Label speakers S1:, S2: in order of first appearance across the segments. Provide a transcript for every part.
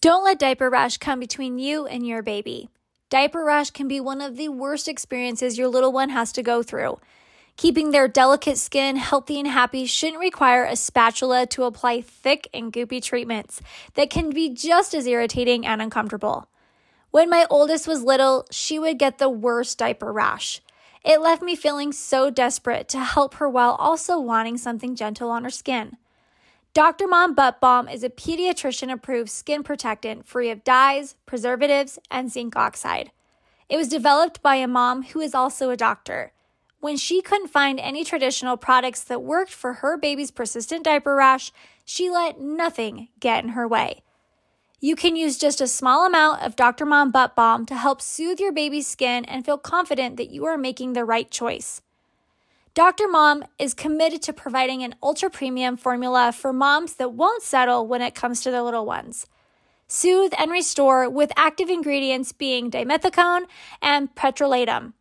S1: Don't let diaper rash come between you and your baby. Diaper rash can be one of the worst experiences your little one has to go through. Keeping their delicate skin healthy and happy shouldn't require a spatula to apply thick and goopy treatments that can be just as irritating and uncomfortable. When my oldest was little, she would get the worst diaper rash. It left me feeling so desperate to help her while also wanting something gentle on her skin. Dr. Mom Butt Balm is a pediatrician approved skin protectant free of dyes, preservatives, and zinc oxide. It was developed by a mom who is also a doctor. When she couldn't find any traditional products that worked for her baby's persistent diaper rash, she let nothing get in her way. You can use just a small amount of Dr. Mom Butt Balm to help soothe your baby's skin and feel confident that you are making the right choice. Dr. Mom is committed to providing an ultra premium formula for moms that won't settle when it comes to their little ones. Soothe and restore with active ingredients being dimethicone and petrolatum.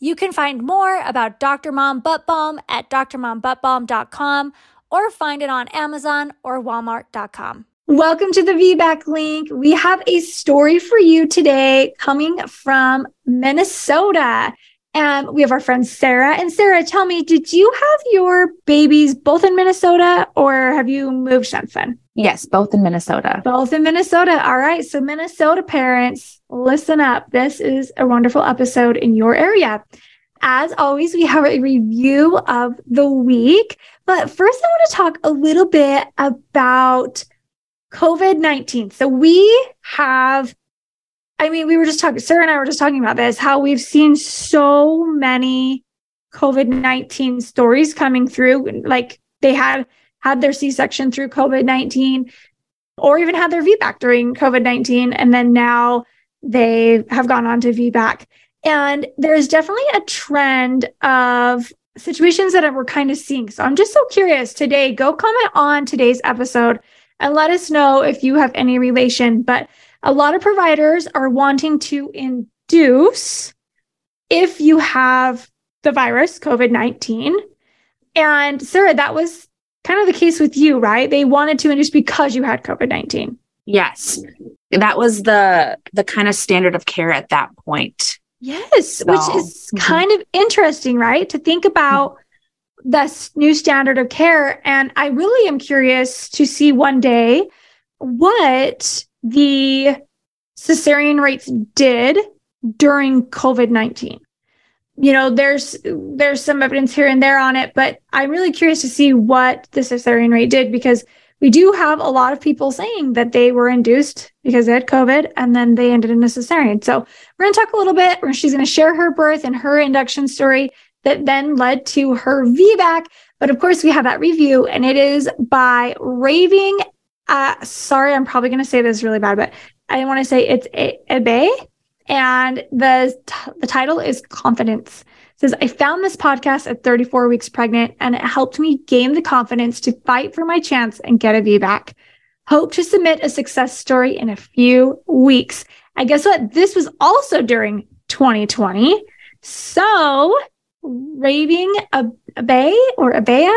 S1: You can find more about Dr. Mom Butt Balm at drmombuttbalm.com or find it on Amazon or walmart.com. Welcome to the VBAC link. We have a story for you today coming from Minnesota. And we have our friend Sarah. And Sarah, tell me, did you have your babies both in Minnesota or have you moved since then?
S2: Yes, both in Minnesota.
S1: Both in Minnesota. All right. So, Minnesota parents, listen up. This is a wonderful episode in your area. As always, we have a review of the week. But first, I want to talk a little bit about COVID 19. So, we have I mean, we were just talking, Sarah and I were just talking about this, how we've seen so many COVID 19 stories coming through. Like they had had their C section through COVID 19 or even had their VBAC during COVID 19. And then now they have gone on to VBAC. And there's definitely a trend of situations that we're kind of seeing. So I'm just so curious today. Go comment on today's episode and let us know if you have any relation. But a lot of providers are wanting to induce if you have the virus, COVID 19. And Sarah, that was kind of the case with you, right? They wanted to induce because you had COVID 19.
S2: Yes. That was the the kind of standard of care at that point.
S1: Yes, so, which is mm-hmm. kind of interesting, right? To think about this new standard of care. And I really am curious to see one day what the cesarean rates did during COVID 19. You know, there's there's some evidence here and there on it, but I'm really curious to see what the cesarean rate did because we do have a lot of people saying that they were induced because they had COVID and then they ended in a cesarean. So we're to talk a little bit. Where she's to share her birth and her induction story that then led to her VBAC. But of course, we have that review, and it is by Raving uh, sorry, I'm probably going to say this really bad, but I want to say it's a- Ebe, and the t- the title is Confidence. It says I found this podcast at 34 weeks pregnant, and it helped me gain the confidence to fight for my chance and get a VBAC. Hope to submit a success story in a few weeks. And guess what? This was also during 2020. So, raving a, a bay or a bea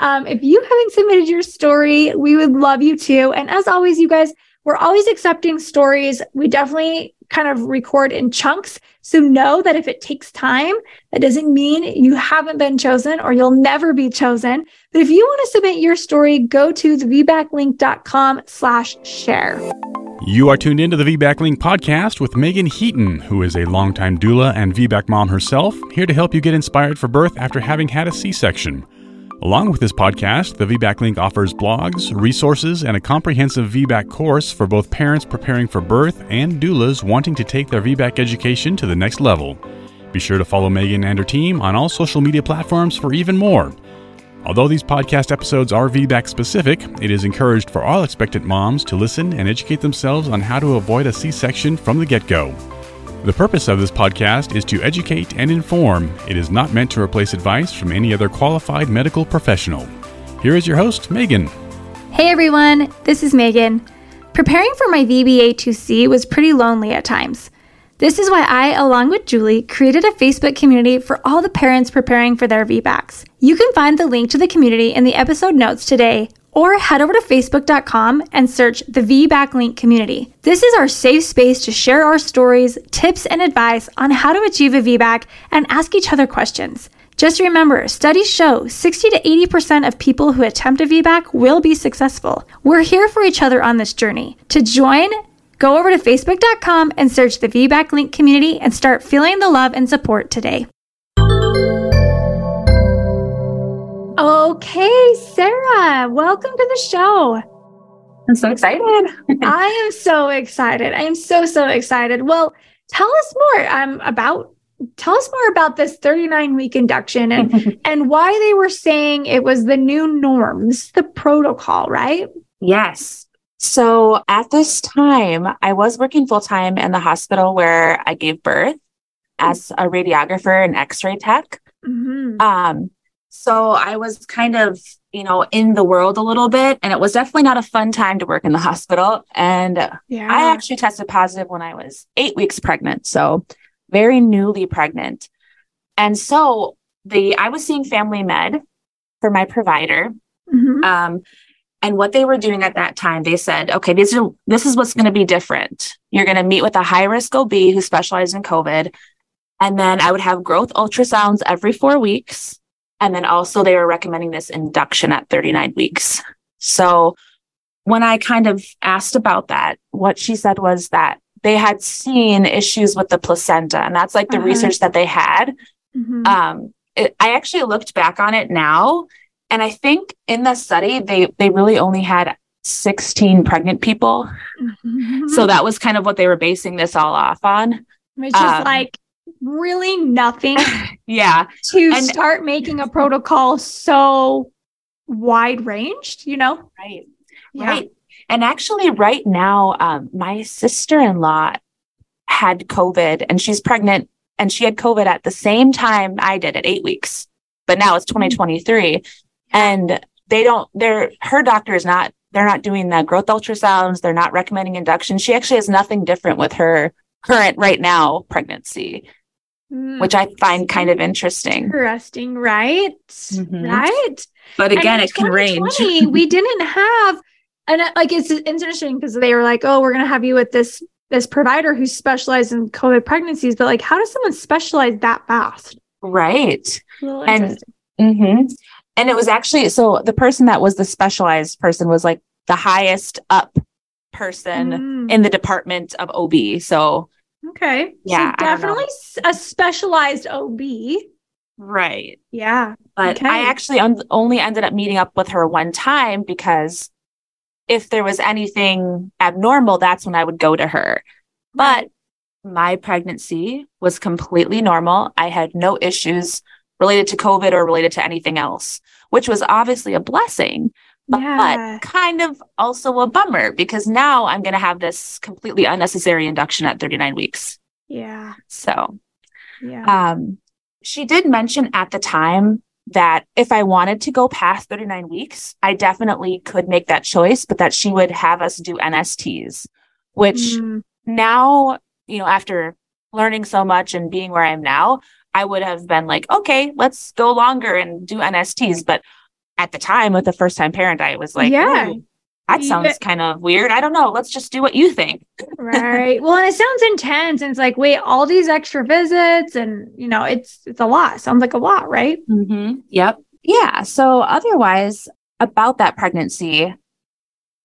S1: um, if you haven't submitted your story, we would love you to. And as always, you guys, we're always accepting stories. We definitely kind of record in chunks. So know that if it takes time, that doesn't mean you haven't been chosen or you'll never be chosen. But if you want to submit your story, go to thevbaclink.com slash share.
S3: You are tuned into the VBAC Link podcast with Meagan Heaton, who is a longtime doula and VBAC mom herself, here to help you get inspired for birth after having had a C-section. Along with this podcast, the VBAC Link offers blogs, resources, and a comprehensive VBAC course for both parents preparing for birth and doulas wanting to take their VBAC education to the next level. Be sure to follow Meagan and her team on all social media platforms for even more. Although these podcast episodes are VBAC specific, it is encouraged for all expectant moms to listen and educate themselves on how to avoid a C section from the get go. The purpose of this podcast is to educate and inform. It is not meant to replace advice from any other qualified medical professional. Here is your host, Meagan.
S1: Hey everyone, this is Meagan. Preparing for my VBA2C was pretty lonely at times. This is why I, along with Julie, created a Facebook community for all the parents preparing for their VBACs. You can find the link to the community in the episode notes today or head over to facebook.com and search the VBAC Link community. This is our safe space to share our stories, tips, and advice on how to achieve a VBAC and ask each other questions. Just remember, studies show 60 to 80% of people who attempt a VBAC will be successful. We're here for each other on this journey. To join, go over to facebook.com and search the VBAC Link community and start feeling the love and support today. Okay, Sarah, welcome to the show.
S2: I'm so excited.
S1: I am so excited. I am so, so excited. Well, tell us more um, about tell us more about this 39 week induction and and why they were saying it was the new norms the protocol right
S2: yes so at this time i was working full-time in the hospital where i gave birth as a radiographer and x-ray tech mm-hmm. um so i was kind of you know in the world a little bit and it was definitely not a fun time to work in the hospital and yeah. i actually tested positive when i was eight weeks pregnant so very newly pregnant. And so the I was seeing Family Med for my provider. Mm-hmm. Um, and what they were doing at that time, they said, okay, this is this is what's going to be different. You're going to meet with a high risk OB who specializes in COVID. And then I would have growth ultrasounds every four weeks. And then also they were recommending this induction at 39 weeks. So when I kind of asked about that, what she said was that they had seen issues with the placenta, and that's like the uh-huh. research that they had. Mm-hmm. Um, it, I actually looked back on it now, and I think in the study they they really only had 16 pregnant people. Mm-hmm. So that was kind of what they were basing this all off on.
S1: Which is um, like really nothing.
S2: yeah.
S1: To and, start making a protocol so wide ranged, you know?
S2: Right. Yeah. Right. And actually, right now, um, my sister in law had COVID and she's pregnant and she had COVID at the same time I did at eight weeks. But now it's 2023 and they don't, they're, her doctor is not, they're not doing the growth ultrasounds. They're not recommending induction. She actually has nothing different with her current right now pregnancy. Mm. Which I find kind of interesting.
S1: Interesting, right? Mm-hmm. Right.
S2: But again, it can range.
S1: we didn't have and uh, like it's, it's interesting because they were like, "Oh, we're gonna have you with this this provider who specializes in COVID pregnancies," but like, how does someone specialize that fast?
S2: Right. And mm-hmm. and it was actually so the person that was the specialized person was like the highest up person mm. in the department of OB. So
S1: okay, yeah, so definitely a specialized OB.
S2: Right.
S1: Yeah.
S2: But okay. I actually un- only ended up meeting up with her one time because if there was anything abnormal, that's when I would go to her. But my pregnancy was completely normal. I had no issues related to COVID or related to anything else, which was obviously a blessing, yeah. but kind of also a bummer because now I'm going to have this completely unnecessary induction at 39 weeks.
S1: Yeah.
S2: So, yeah. Um, she did mention at the time that if I wanted to go past 39 weeks, I definitely could make that choice, but that she would have us do NSTs, which mm. now, you know, after learning so much and being where I am now, I would have been like, okay, let's go longer and do NSTs. But at the time, with a first time parent, I was like, yeah, that sounds yeah. kind of weird. I don't know. Let's just do what you think.
S1: right. Well, and it sounds intense. And it's like, wait, all these extra visits and, you know, it's, it's a lot. Sounds like a lot, right?
S2: Mm-hmm. Yep. Yeah. So otherwise about that pregnancy,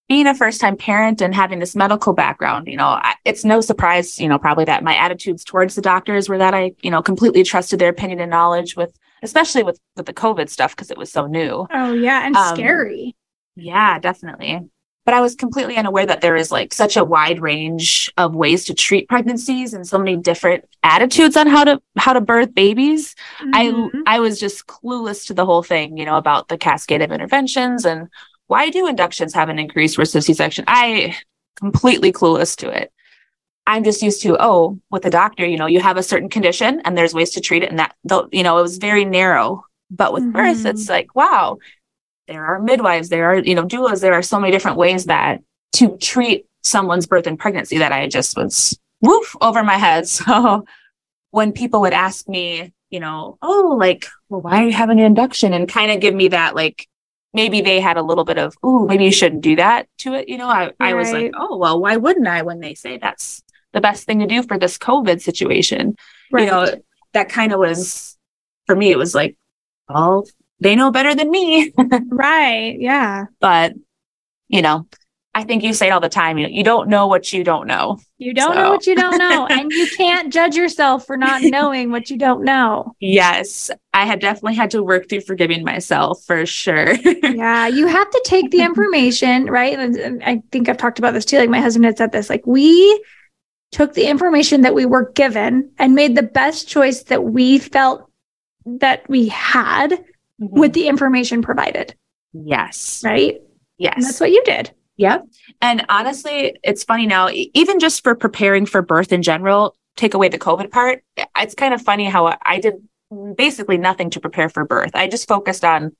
S2: being a first time parent and having this medical background, you know, it's no surprise, you know, probably that my attitudes towards the doctors were that I, you know, completely trusted their opinion and knowledge with, especially with, with the COVID stuff, because it was so new.
S1: Oh yeah. And um, scary
S2: yeah, definitely. But I was completely unaware that there is like such a wide range of ways to treat pregnancies and so many different attitudes on how to how to birth babies. Mm-hmm. I I was just clueless to the whole thing, you know, about the cascade of interventions and why do inductions have an increased risk of C-section? I completely clueless to it. I'm just used to, oh, with a doctor, you know, you have a certain condition and there's ways to treat it. And that, you know, it was very narrow. But with mm-hmm. birth, it's like, wow, there are midwives, there are, you know, doulas, there are so many different ways that to treat someone's birth and pregnancy that I just was woof over my head. So when people would ask me, you know, oh, like, well, why are you having an induction? And kind of give me that like maybe they had a little bit of, ooh, maybe you shouldn't do that to it. You know, I, right. I was like, oh, well, why wouldn't I when they say that's the best thing to do for this COVID situation? Right. You know, that kind of was, for me, it was like, well, they know better than me.
S1: right. Yeah.
S2: But, you know, I think you say it all the time, you know, you don't know what you don't know.
S1: You don't so. know what you don't know. and you can't judge yourself for not knowing what you don't know.
S2: Yes. I have definitely had to work through forgiving myself for sure.
S1: yeah. You have to take the information, right? And I think I've talked about this too. Like my husband had said this, like we took the information that we were given and made the best choice that we felt that we had mm-hmm. with the information provided.
S2: Yes.
S1: Right?
S2: Yes.
S1: And that's what you did.
S2: Yep. And honestly, it's funny now, even just for preparing for birth in general, take away the COVID part, it's kind of funny how I did basically nothing to prepare for birth. I just focused on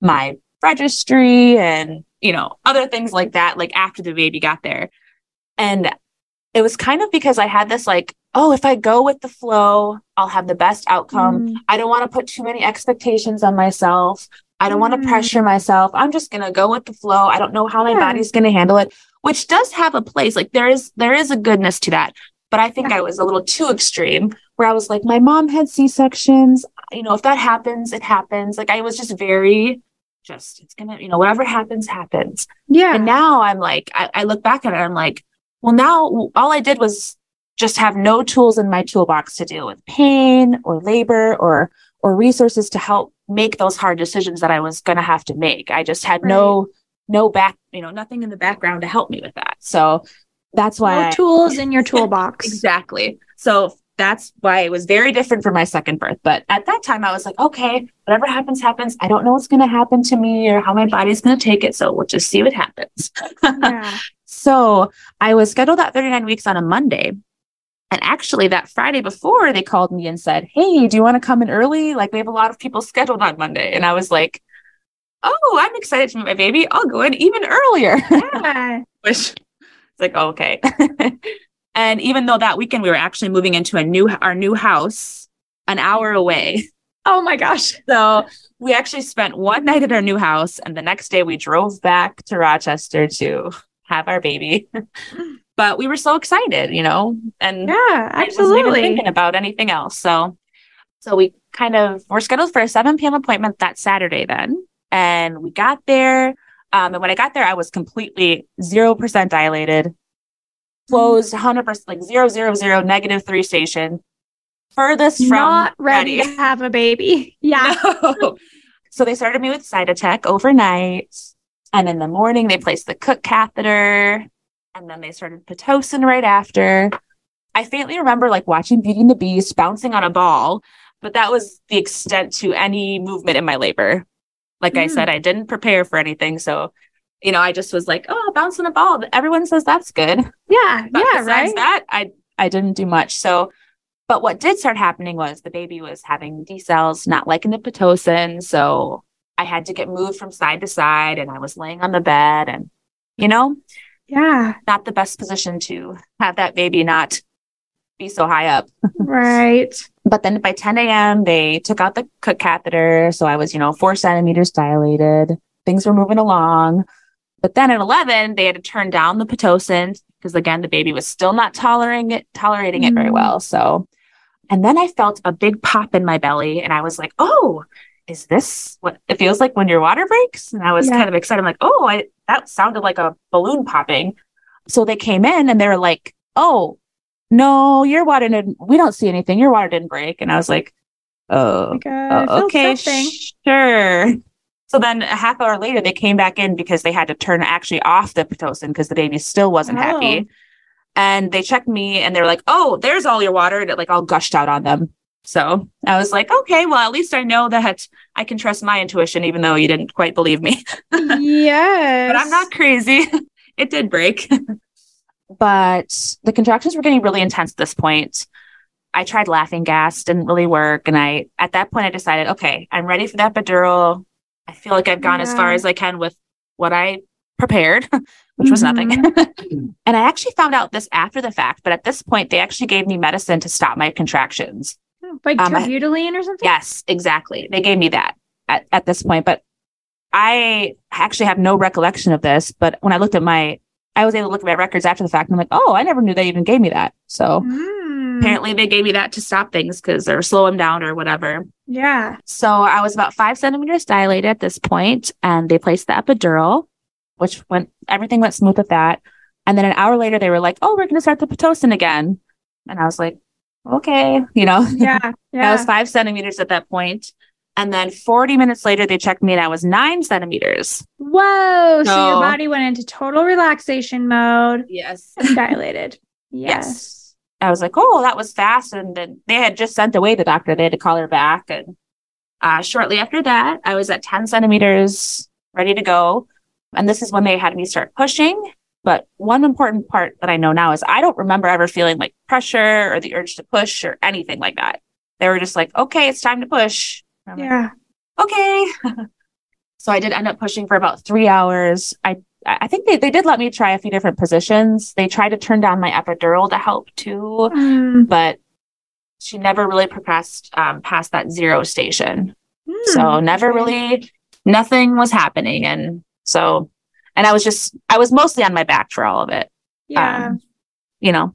S2: my registry and, you know, other things like that, like after the baby got there. And it was kind of because I had this like, oh, if I go with the flow, I'll have the best outcome. Mm. I don't want to put too many expectations on myself. I don't mm. want to pressure myself. I'm just going to go with the flow. I don't know how my yeah. body's going to handle it, which does have a place. Like there is there is a goodness to that. But I think yeah. I was a little too extreme where I was like my mom had C-sections, you know, if that happens, it happens. Like I was just very just it's going to, you know, whatever happens happens.
S1: Yeah.
S2: And now I'm like I, I look back at it I'm like, well now all I did was just have no tools in my toolbox to deal with pain or labor or or resources to help make those hard decisions that I was going to have to make. I just had right. no no back, you know, nothing in the background to help me with that. So that's why
S1: no I, tools in your toolbox.
S2: exactly. So that's why it was very different for my second birth. But at that time, I was like, okay, whatever happens, happens. I don't know what's going to happen to me or how my body's going to take it. So we'll just see what happens. Yeah. So I was scheduled at 39 weeks on a Monday. And actually, that Friday before, they called me and said, Hey, do you want to come in early? Like, we have a lot of people scheduled on Monday. And I was like, Oh, I'm excited to meet my baby. I'll go in even earlier. Yeah. Which is like, oh, okay. and even though that weekend we were actually moving into a new, our new house an hour away.
S1: Oh my gosh.
S2: So we actually spent one night at our new house. And the next day we drove back to Rochester to have our baby but we were so excited, you know, and
S1: yeah, absolutely
S2: thinking about anything else. So, so we kind of were scheduled for a 7 p.m. appointment that Saturday then, and we got there. Um, and when I got there, I was completely zero percent dilated, closed, hundred percent, like zero zero zero negative three station, furthest from
S1: not ready, ready. to have a baby. Yeah. No.
S2: so they started me with Cytotec overnight, and in the morning they placed the Cook catheter and then they started Pitocin right after. I faintly remember like watching Beauty and the Beast bouncing on a ball, but that was the extent to any movement in my labor. Like mm. I said, I didn't prepare for anything. So, you know, I just was like, oh, bouncing a ball. Everyone says that's good.
S1: Yeah. But yeah. Right.
S2: That I, I didn't do much. So, but what did start happening was the baby was having decels, not liking the Pitocin. So I had to get moved from side to side and I was laying on the bed and, you know,
S1: yeah.
S2: not the best position to have that baby not be so high up.
S1: Right.
S2: But then by 10 a.m they took out the cook catheter. So i was you know four centimeters dilated. Things were moving along. But then at 11 they had to turn down the pitocin because again the baby was still not tolerating it tolerating it very mm. well. So and then i felt a big pop in my belly and i was like oh is this what it feels like when your water breaks? And I was yeah. kind of excited. I'm like, oh, I, that sounded like a balloon popping. So they came in and they were like, oh, no, your water didn't, we don't see anything. Your water didn't break. And I was like, oh, oh uh, okay, sure. So then a half hour later, they came back in because they had to turn actually off the Pitocin because the baby still wasn't oh. happy. And they checked me and they were like, oh, there's all your water. And it like all gushed out on them. So I was like, okay, well, at least I know that I can trust my intuition, even though you didn't quite believe me.
S1: yes.
S2: But I'm not crazy. it did break. but the contractions were getting really intense at this point. I tried laughing gas, didn't really work. And I, at that point, I decided, okay, I'm ready for that epidural. I feel like I've gone yeah. as far as I can with what I prepared, which was mm-hmm. nothing. and I actually found out this after the fact, but at this point, they actually gave me medicine to stop my contractions.
S1: Like um, terbutaline or something?
S2: Yes, exactly. They gave me that at, at this point. But I actually have no recollection of this, but when I looked at my, I was able to look at my records after the fact and I'm like, oh, I never knew they even gave me that. So mm. apparently they gave me that to stop things because they're slow them down or whatever.
S1: Yeah.
S2: So I was about five centimeters dilated at this point and they placed the epidural, which went, everything went smooth with that. And then an hour later, they were like, oh, we're going to start the Pitocin again. And I was like, okay, you know,
S1: yeah, yeah.
S2: I was five centimeters at that point. And then 40 minutes later, they checked me and I was nine centimeters.
S1: Whoa. So, so your body went into total relaxation mode.
S2: Yes.
S1: dilated.
S2: Yes. yes. I was like, oh, that was fast. And then they had just sent away the doctor. They had to call her back. And uh, shortly after that, I was at 10 centimeters, ready to go. And this is when they had me start pushing. But one important part that I know now is I don't remember ever feeling like pressure or the urge to push or anything like that. They were just like, okay, it's time to push
S1: yeah.
S2: Like, okay. so I did end up pushing for about three hours. I I think they, they did let me try a few different positions. They tried to turn down my epidural to help too, mm. but she never really progressed um, past that zero station. Mm. So never really, nothing was happening. And so, and I was just, I was mostly on my back for all of it.
S1: Yeah. Um,
S2: you know,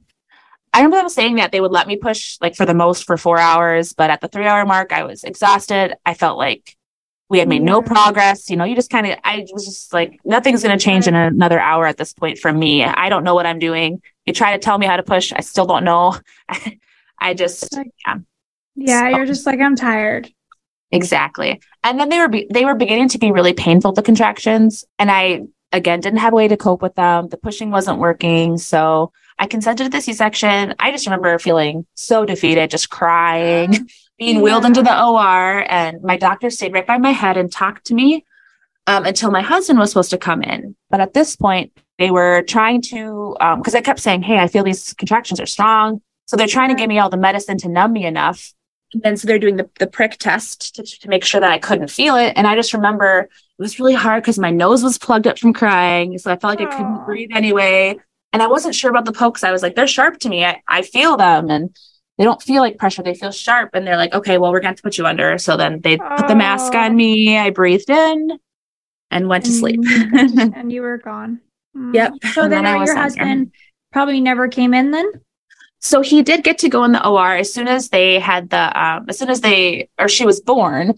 S2: I remember them saying that they would let me push like for the most for four hours, but at the three hour mark, I was exhausted. I felt like we had made no progress. You know, you just kind of, I was just like, nothing's going to change in another hour at this point for me. I don't know what I'm doing. You try to tell me how to push. I still don't know. I just, yeah.
S1: Yeah. So, you're just like, I'm tired.
S2: Exactly. And then they were, be- they were beginning to be really painful, the contractions. And I, again, didn't have a way to cope with them. The pushing wasn't working. So I consented to the C-section. I just remember feeling so defeated, just crying, being yeah. wheeled into the OR, and my doctor stayed right by my head and talked to me um, until my husband was supposed to come in. But at this point, they were trying to, because um, I kept saying, "Hey, I feel these contractions are strong," so they're trying to give me all the medicine to numb me enough. And then so they're doing the, the prick test to, to make sure that I couldn't feel it. And I just remember it was really hard because my nose was plugged up from crying. So I felt like Aww. I couldn't breathe anyway. And I wasn't sure about the pokes. I was like, they're sharp to me. I, I feel them and they don't feel like pressure. They feel sharp. And they're like, okay, well, we're going to put you under. So then they oh. put the mask on me. I breathed in and went to sleep.
S1: and you were gone.
S2: Mm. Yep.
S1: So and then, then your husband probably never came in then?
S2: So he did get to go in the OR as soon as they had the, um, as soon as they, or she was born,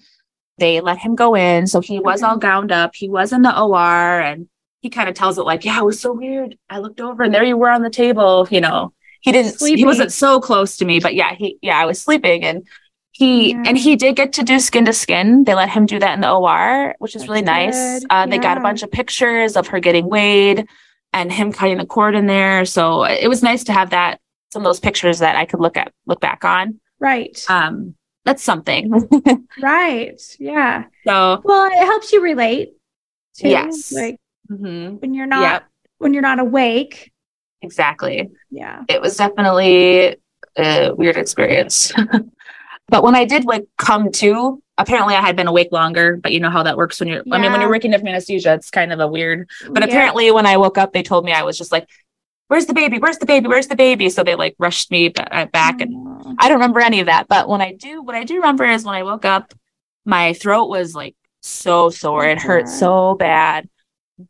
S2: they let him go in. So he was all gowned up. He was in the OR and he kind of tells it like, yeah, it was so weird. I looked over and there you were on the table, you know. He didn't sleeping. he wasn't so close to me, but yeah, he yeah, I was sleeping and he yeah. and he did get to do skin to skin. They let him do that in the OR, which is That's really nice. Uh, yeah. They got a bunch of pictures of her getting weighed and him cutting the cord in there. So it was nice to have that some of those pictures that I could look at look back on.
S1: Right.
S2: Um, that's something.
S1: right. Yeah.
S2: So
S1: well, it helps you relate.
S2: Too. Yes.
S1: Like mm-hmm. when you're not yep. when you're not awake.
S2: Exactly.
S1: Yeah.
S2: It was definitely a weird experience. but when I did like come to, apparently I had been awake longer, but you know how that works when you're yeah. I mean when you're working with anesthesia, it's kind of a weird. But yeah. apparently when I woke up, they told me I was just like Where's the baby? Where's the baby? Where's the baby? So they like rushed me uh, back, and I don't remember any of that. But when I do, what I do remember is when I woke up, my throat was like so sore. It hurt so bad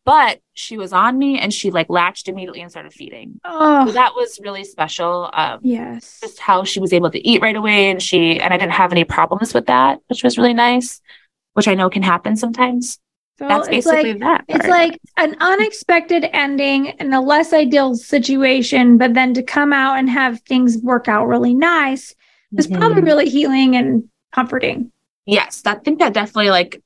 S2: but she was on me and she like latched immediately and started feeding.
S1: Oh,
S2: so that was really special. Um,
S1: yes,
S2: just how she was able to eat right away, and she and I didn't have any problems with that, which was really nice. Which I know can happen sometimes. So That's basically
S1: like,
S2: that.
S1: Part. It's like an unexpected ending in a less ideal situation, but then to come out and have things work out really nice is mm-hmm. probably really healing and comforting.
S2: Yes, I think that definitely like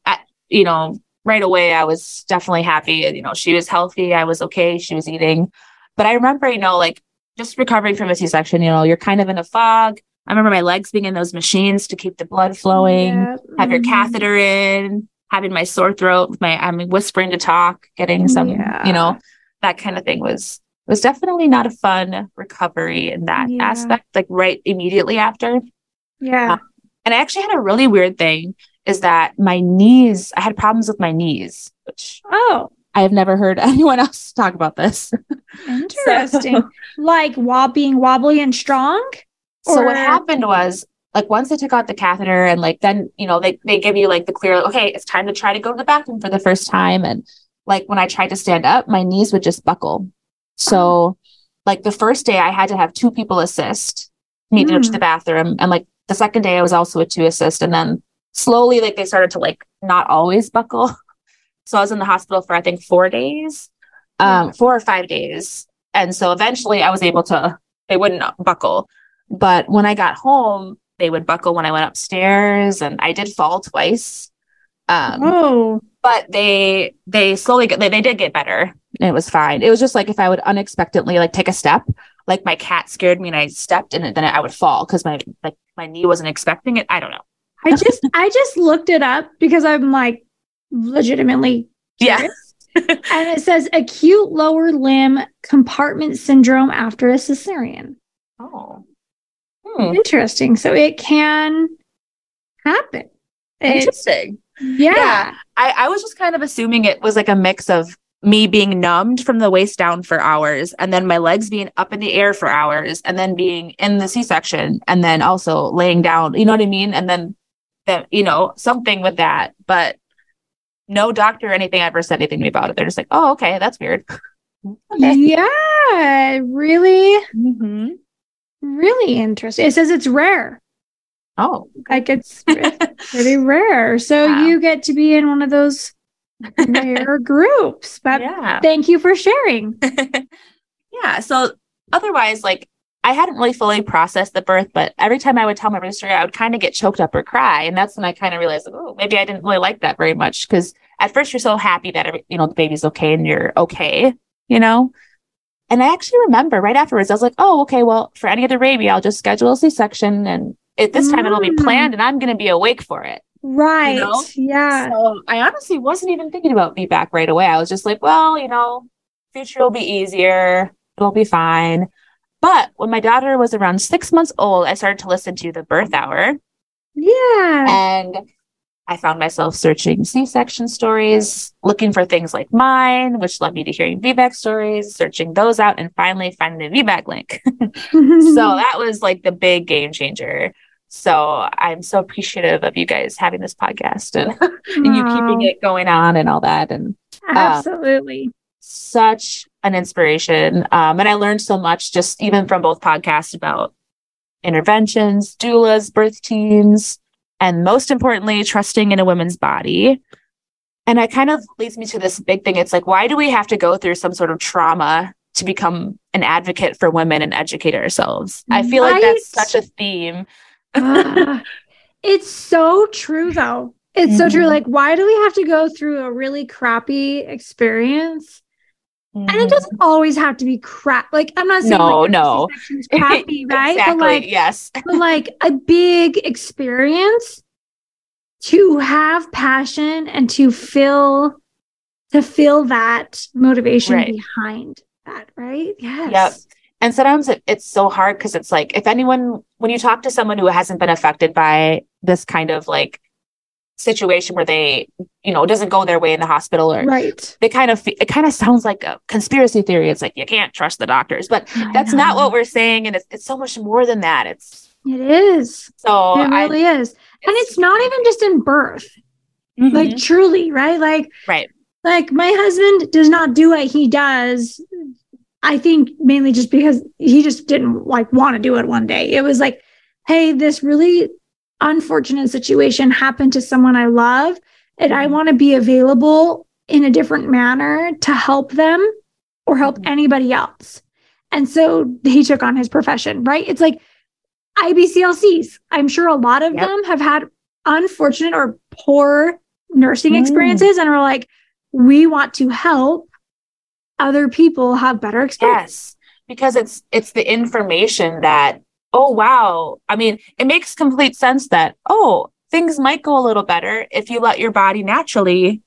S2: you know right away I was definitely happy. You know, she was healthy. I was okay. She was eating. But I remember, you know, like just recovering from a C-section, you know, you're kind of in a fog. I remember my legs being in those machines to keep the blood flowing, yeah. have your mm-hmm. catheter in, having my sore throat, my I'm whispering to talk, getting some, yeah. you know, that kind of thing was was definitely not a fun recovery in that yeah. aspect, like right immediately after.
S1: Yeah. Uh,
S2: and I actually had a really weird thing is that my knees, I had problems with my knees, which
S1: oh,
S2: I have never heard anyone else talk about this.
S1: Interesting. so, like while being wobbly and strong.
S2: So what happened was like once they took out the catheter and like then you know they, they give you like the clear okay it's time to try to go to the bathroom for the first time and like when i tried to stand up my knees would just buckle so like the first day i had to have two people assist me mm. to go to the bathroom and like the second day i was also a two assist and then slowly like they started to like not always buckle so i was in the hospital for i think four days um four or five days and so eventually i was able to they wouldn't buckle but when i got home they would buckle when I went upstairs, and I did fall twice. Um, oh, but they they slowly get, they, they did get better. it was fine. It was just like if I would unexpectedly like take a step, like my cat scared me and I stepped and then I would fall because my like my knee wasn't expecting it. I don't know.
S1: I just I just looked it up because I'm like legitimately
S2: curious.
S1: yeah. and it says acute lower limb compartment syndrome after a cesarean.
S2: Oh.
S1: Hmm. Interesting. So it can happen.
S2: Interesting.
S1: yeah. yeah.
S2: I, I was just kind of assuming it was like a mix of me being numbed from the waist down for hours and then my legs being up in the air for hours and then being in the c-section and then also laying down you know what i mean and then that you know something with that but no doctor or anything ever said anything to me about it they're just like oh okay that's weird
S1: okay. yeah really
S2: mm-hmm.
S1: Really interesting. It says it's rare.
S2: Oh,
S1: like it's pretty rare. So wow. you get to be in one of those rare groups. But yeah. thank you for sharing.
S2: yeah. So otherwise, like I hadn't really fully processed the birth, but every time I would tell my story, I would kind of get choked up or cry. And that's when I kind of realized, oh, maybe I didn't really like that very much. Cause at first you're so happy that, every, you know, the baby's okay and you're okay, you know? And I actually remember right afterwards, I was like, oh, okay, well, for any other baby, I'll just schedule a C section and at this time mm. it'll be mm. planned and I'm going to be awake for it.
S1: Right. You know? Yeah.
S2: So I honestly wasn't even thinking about VBAC right away. I was just like, well, you know, future will be easier. It'll be fine. But when my daughter was around six months old, I started to listen to the birth hour.
S1: Yeah.
S2: And I found myself searching C section stories, looking for things like mine, which led me to hearing VBAC stories, searching those out, and finally finding the VBAC link. so that was like the big game changer. So I'm so appreciative of you guys having this podcast and, and you keeping it going on and all that. And
S1: uh, absolutely
S2: such an inspiration. Um, and I learned so much just even from both podcasts about interventions, doulas, birth teams, and most importantly, trusting in a woman's body. And it kind of leads me to this big thing. It's like, why do we have to go through some sort of trauma to become an advocate for women and educate ourselves? I feel right? like that's such a theme.
S1: uh, it's so true, though. It's mm-hmm. so true. Mm-hmm. Like, why do we have to go through a really crappy experience Mm-hmm. And it mm-hmm. doesn't always have to be crap. Like I'm not saying
S2: no, like, no,
S1: crappy, right?
S2: exactly.
S1: But like,
S2: yes,
S1: but like a big experience to have passion and to feel to feel that motivation right. behind that, right? Yes.
S2: Yep. And sometimes it, it's so hard because it's like if anyone when you talk to someone who hasn't been affected by this kind of like situation where they, you know, doesn't go their way in the hospital or
S1: right.
S2: they kind of, it kind of sounds like a conspiracy theory. It's like, you can't trust the doctors, but I that's know. not what we're saying. And it's, it's so much more than that. It's,
S1: it is.
S2: So
S1: it really I, is. And it's not even just in birth, mm-hmm. like truly, right? Like,
S2: right.
S1: Like my husband does not do what he does. I think mainly just because he just didn't like want to do it one day. It was like, hey, this really unfortunate situation happened to someone I love and I mm-hmm. want to be available in a different manner to help them or help mm-hmm. anybody else. And so he took on his profession, right? It's like IBCLCs. I'm sure a lot of yep. them have had unfortunate or poor nursing mm. experiences and are like, we want to help other people have better experience.
S2: Yes, because it's it's the information that oh, wow. I mean, it makes complete sense that, oh, things might go a little better if you let your body naturally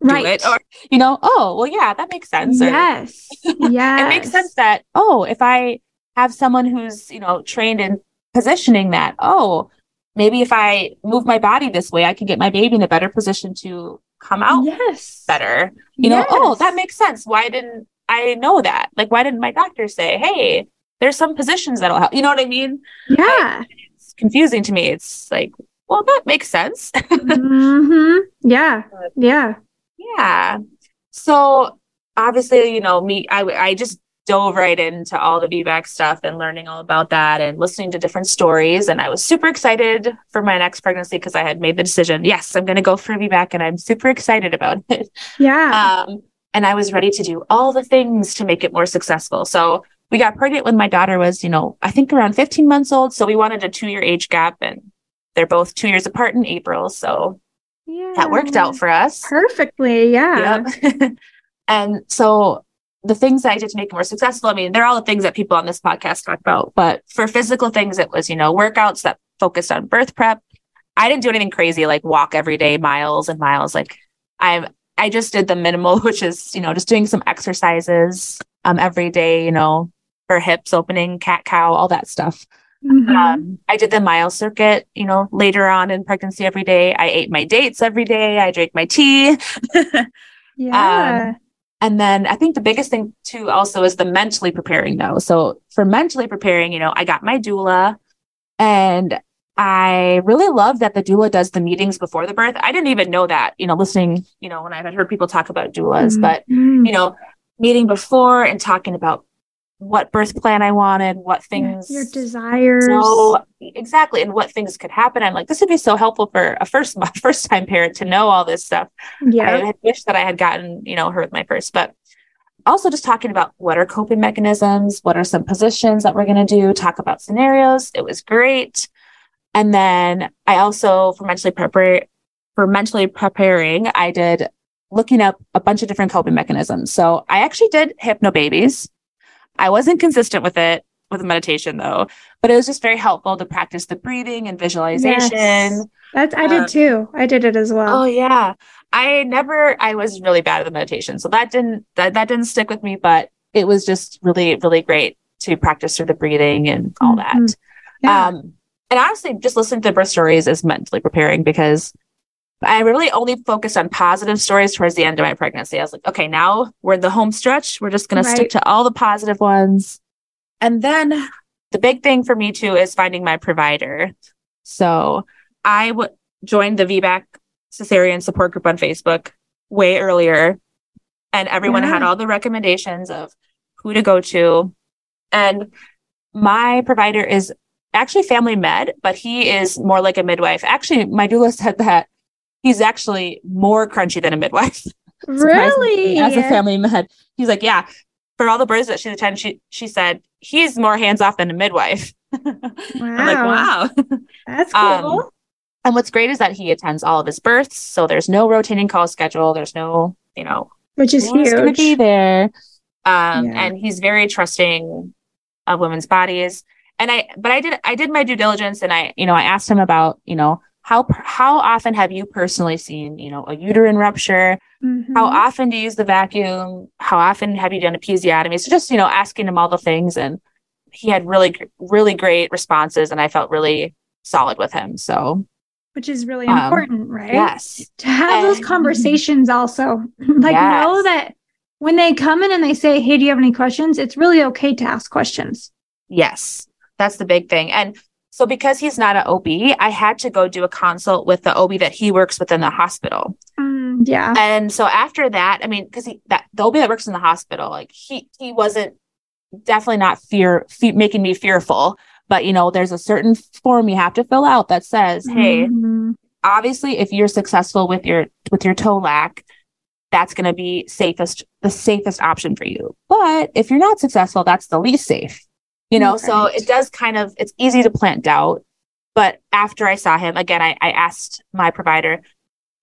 S2: right. do it. Or, you know, oh, well, yeah, that makes sense.
S1: Yes.
S2: Yeah. it makes sense that, oh, if I have someone who's, you know, trained in positioning that, oh, maybe if I move my body this way, I can get my baby in a better position to come out
S1: yes.
S2: better. You yes. know, oh, that makes sense. Why didn't I know that? Like, why didn't my doctor say, hey, there's some positions that'll help. You know what I mean?
S1: Yeah.
S2: it's confusing to me. It's like, well, that makes sense.
S4: mm-hmm. Yeah. Yeah.
S2: Yeah. So obviously, you know, me, I, I just dove right into all the VBAC stuff and learning all about that and listening to different stories. And I was super excited for my next pregnancy because I had made the decision, yes, I'm going to go for VBAC and I'm super excited about it.
S4: Yeah. Um,
S2: and I was ready to do all the things to make it more successful. So we got pregnant when my daughter was, you know, I think around 15 months old. So we wanted a two year age gap and they're both two years apart in April. So yeah. that worked out for us
S4: perfectly. Yeah.
S2: Yep. and so the things that I did to make it more successful, I mean, they're all the things that people on this podcast talk about. But for physical things, it was, you know, workouts that focused on birth prep. I didn't do anything crazy like walk every day, miles and miles. Like I'm, I just did the minimal, which is, you know, just doing some exercises um, every day, you know, for hips, opening, cat cow, all that stuff. Mm-hmm. Um, I did the mile circuit, you know, later on in pregnancy every day. I ate my dates every day. I drank my tea.
S4: yeah. Um,
S2: and then I think the biggest thing too also is the mentally preparing though. So for mentally preparing, you know, I got my doula and I really love that the doula does the meetings before the birth. I didn't even know that, you know, listening, you know, when I had heard people talk about doulas, mm-hmm. but you know, meeting before and talking about what birth plan I wanted, what things
S4: your desires.
S2: So exactly, and what things could happen. I'm like, this would be so helpful for a first first time parent to know all this stuff.
S4: Yeah,
S2: I wish that I had gotten you know her with my first, but also just talking about what are coping mechanisms, what are some positions that we're going to do, talk about scenarios. It was great, and then I also for mentally prepare for mentally preparing, I did looking up a bunch of different coping mechanisms. So I actually did Hypnobabies I wasn't consistent with it with the meditation though, but it was just very helpful to practice the breathing and visualization. Yes.
S4: That's I did um, too. I did it as well.
S2: Oh yeah. I never I was really bad at the meditation. So that didn't that, that didn't stick with me, but it was just really, really great to practice through the breathing and all mm-hmm. that. Yeah. Um and honestly, just listening to birth stories is mentally preparing because I really only focused on positive stories towards the end of my pregnancy. I was like, okay, now we're in the home stretch. We're just going right. to stick to all the positive ones. And then the big thing for me too is finding my provider. So I w- joined the VBAC cesarean support group on Facebook way earlier, and everyone yeah. had all the recommendations of who to go to. And my provider is actually family med, but he is more like a midwife. Actually, my doula said that he's actually more crunchy than a midwife.
S4: really?
S2: As a family med. Head, he's like, yeah, for all the births that she's attended, she she said he's more hands off than a midwife. Wow. I'm like, wow.
S4: That's um, cool. Um,
S2: and what's great is that he attends all of his births. So there's no rotating call schedule. There's no, you know,
S4: which is huge. going
S2: to be there. Um, yeah. and he's very trusting of women's bodies. And I, but I did, I did my due diligence and I, you know, I asked him about, you know, how how often have you personally seen you know a uterine rupture? Mm-hmm. how often do you use the vacuum? How often have you done a episiotomy? So just you know asking him all the things and he had really really great responses and i felt really solid with him so.
S4: Which is really um, important right?
S2: yes.
S4: To have and, those conversations also. Like yes. know that when they come in and they say hey do you have any questions? It's really okay to ask questions.
S2: Yes. That's the big thing. And so because he's not an OB, I had to go do a consult with the OB that he works with in the hospital.
S4: Mm, yeah.
S2: And so after that, I mean, because he that the OB that works in the hospital, like he he wasn't definitely not fear, fe- making me fearful. But you know, there's a certain form you have to fill out that says, "Hey, mm-hmm. obviously, if you're successful with your with your toe TOLAC, that's going to be safest the safest option for you. But if you're not successful, that's the least safe." You know mm, right. so it does kind of it's easy to plant doubt but after i saw him again i, I asked my provider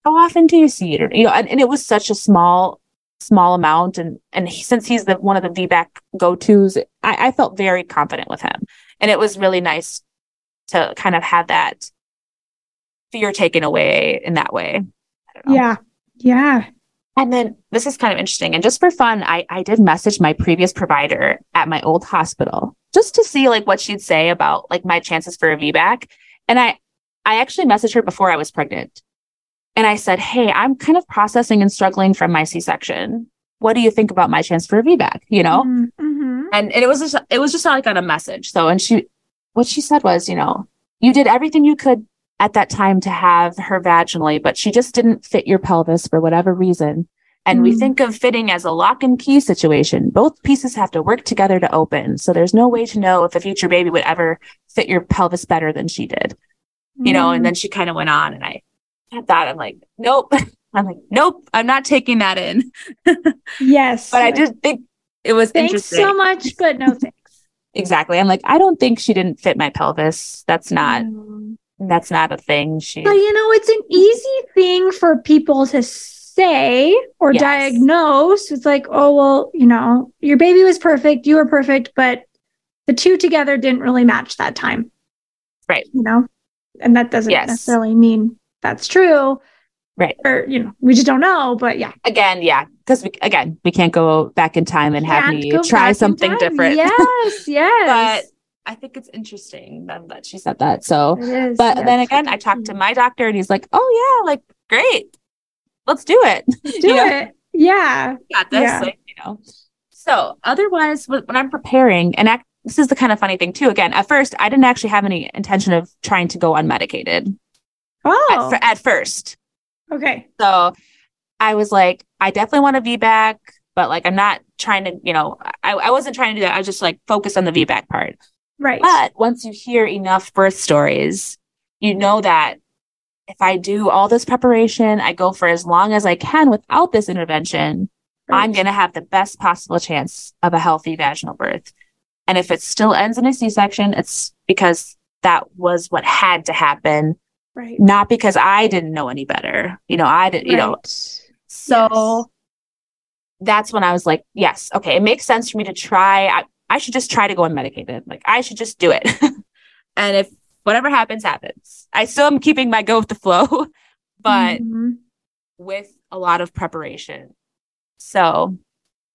S2: how often do you see it? Or, you know and, and it was such a small small amount and and he, since he's the one of the vbac go-to's I, I felt very confident with him. And it was really nice to kind of have that fear taken away in that way.
S4: Yeah. Yeah
S2: and then this is kind of interesting. And just for fun, I, I did message my previous provider at my old hospital just to see like what she'd say about like my chances for a VBAC. And I, I actually messaged her before I was pregnant. And I said, Hey, I'm kind of processing and struggling from my C-section. What do you think about my chance for a VBAC? You know? Mm-hmm. And, and it was just, it was just like on a message. So, and she, what she said was, you know, you did everything you could at that time to have her vaginally, but she just didn't fit your pelvis for whatever reason. And mm. we think of fitting as a lock and key situation. Both pieces have to work together to open. So there's no way to know if a future baby would ever fit your pelvis better than she did. You know, and then she kind of went on and I had that. I'm like, nope. I'm like, nope, I'm not taking that in.
S4: yes.
S2: But I just think it was
S4: Thanks
S2: interesting.
S4: so much, but no thanks.
S2: exactly. I'm like, I don't think she didn't fit my pelvis. That's not mm. That's not a thing. She
S4: But you know, it's an easy thing for people to say or yes. diagnose. It's like, oh well, you know, your baby was perfect, you were perfect, but the two together didn't really match that time.
S2: Right.
S4: You know? And that doesn't yes. necessarily mean that's true.
S2: Right.
S4: Or, you know, we just don't know, but yeah.
S2: Again, yeah. Because we, again, we can't go back in time and have me try something different.
S4: Yes, yes.
S2: I think it's interesting that she said that. So, but then again, I talked to mm-hmm. my doctor and he's like, oh, yeah, like, great. Let's do it.
S4: Do it. Know? Yeah.
S2: Got this. Yeah. Like, you know. So, otherwise, when I'm preparing, and act, this is the kind of funny thing, too. Again, at first, I didn't actually have any intention of trying to go unmedicated.
S4: Oh.
S2: At, at first.
S4: Okay.
S2: So I was like, I definitely want a VBAC, but like, I'm not trying to, you know, I, I wasn't trying to do that. I was just like focused on the VBAC part.
S4: Right.
S2: But once you hear enough birth stories, you know that if I do all this preparation, I go for as long as I can without this intervention, right. I'm going to have the best possible chance of a healthy vaginal birth. And if it still ends in a C section, it's because that was what had to happen
S4: Right.
S2: Not because I didn't know any better. You know, I didn't, you right. know. So yes. that's when I was like, yes, okay, it makes sense for me to try. I, I should just try to go unmedicated. Like I should just do it. and if whatever happens, happens. I still am keeping my go with the flow, but mm-hmm. with a lot of preparation. So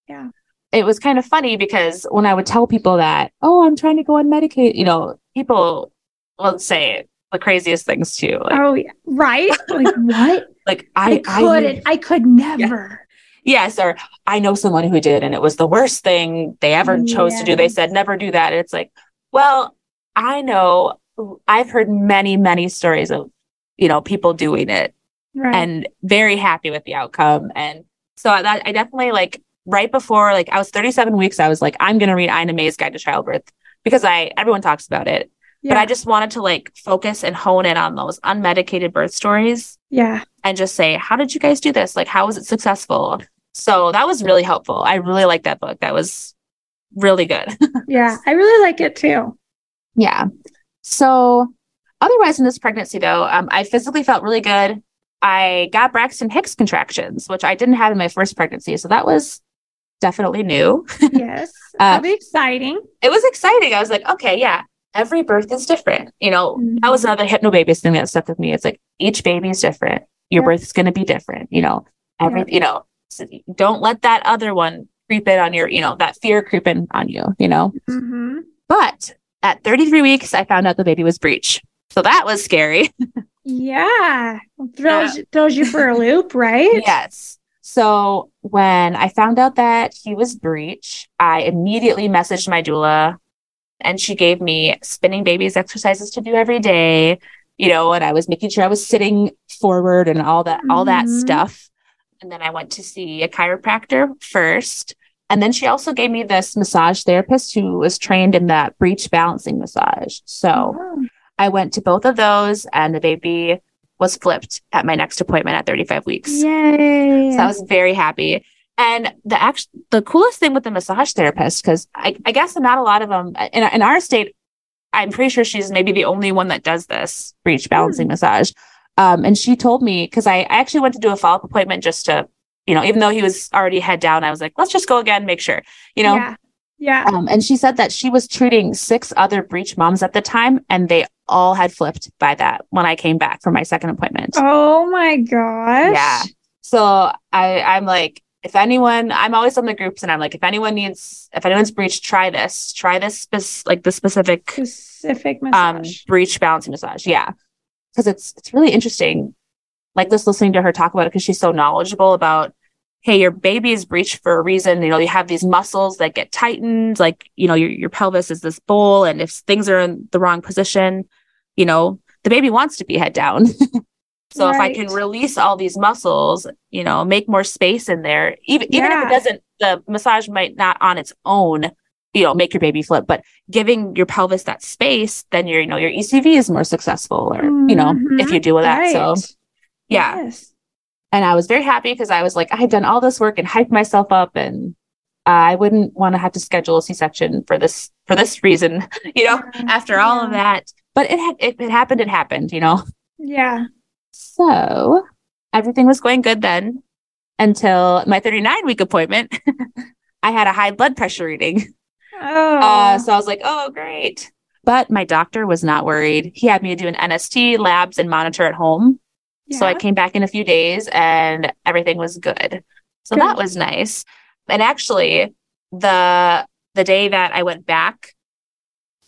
S4: yeah.
S2: It was kind of funny because when I would tell people that, oh, I'm trying to go unmedicated, you know, people will say, the craziest things too.
S4: Like, oh yeah, right. Like what?
S2: like I,
S4: I couldn't. I, I could never.
S2: Yes, or I know someone who did, and it was the worst thing they ever chose to do. They said never do that. And it's like, well, I know. I've heard many, many stories of you know people doing it right. and very happy with the outcome. And so that I definitely like right before like I was 37 weeks, I was like, I'm gonna read Ina May's Guide to Childbirth because I everyone talks about it yeah. But I just wanted to like focus and hone in on those unmedicated birth stories.
S4: Yeah.
S2: And just say, how did you guys do this? Like, how was it successful? So that was really helpful. I really like that book. That was really good.
S4: yeah. I really like it too.
S2: Yeah. So otherwise in this pregnancy though, um, I physically felt really good. I got Braxton Hicks contractions, which I didn't have in my first pregnancy. So that was definitely new.
S4: yes. uh, exciting.
S2: It was exciting. I was like, okay, yeah every birth is different. You know, mm-hmm. that was another hypnobabies thing that stuck with me. It's like each baby is different. Your birth is going to be different. You know, every, you know, don't let that other one creep in on your, you know, that fear creep in on you, you know?
S4: Mm-hmm.
S2: But at 33 weeks, I found out the baby was breech. So that was scary.
S4: yeah. Throws, yeah. throws you for a loop, right?
S2: yes. So when I found out that he was breech, I immediately messaged my doula and she gave me spinning babies exercises to do every day you know and i was making sure i was sitting forward and all that mm-hmm. all that mm-hmm. stuff and then i went to see a chiropractor first and then she also gave me this massage therapist who was trained in that breech balancing massage so oh. i went to both of those and the baby was flipped at my next appointment at 35 weeks
S4: Yay.
S2: so i was very happy and the act- the coolest thing with the massage therapist, because I, I guess not a lot of them in, in our state, I'm pretty sure she's maybe the only one that does this breech balancing mm. massage. Um, and she told me because I, I actually went to do a follow up appointment just to, you know, even though he was already head down, I was like, let's just go again, make sure, you know.
S4: Yeah. Yeah.
S2: Um, and she said that she was treating six other breech moms at the time, and they all had flipped by that when I came back for my second appointment.
S4: Oh my gosh.
S2: Yeah. So I, I'm like, if anyone, I'm always on the groups and I'm like, if anyone needs, if anyone's breech, try this, try this, spe- like the specific,
S4: specific um, massage.
S2: um, breech balancing massage. Yeah. Cause it's, it's really interesting. Like just listening to her talk about it because she's so knowledgeable about, Hey, your baby is breech for a reason. You know, you have these muscles that get tightened. Like, you know, your, your pelvis is this bowl. And if things are in the wrong position, you know, the baby wants to be head down. so right. if I can release all these muscles, you know, make more space in there, even even yeah. if it doesn't, the massage might not on its own, you know, make your baby flip, but giving your pelvis that space, then your, you know, your ECV is more successful or, mm-hmm. you know, if mm-hmm. you do that. Right. So yeah. Yes. And I was very happy because I was like, I had done all this work and hyped myself up and I wouldn't want to have to schedule a C-section for this for this reason, you know, after yeah. all of that. But it had it, it happened, it happened, you know.
S4: Yeah.
S2: So everything was going good then until my 39 week appointment. I had a high blood pressure reading. Oh. Uh, so I was like, oh, great. But my doctor was not worried. He had me do an NST, labs, and monitor at home. Yeah. So I came back in a few days and everything was good. So good. that was nice. And actually, the the day that I went back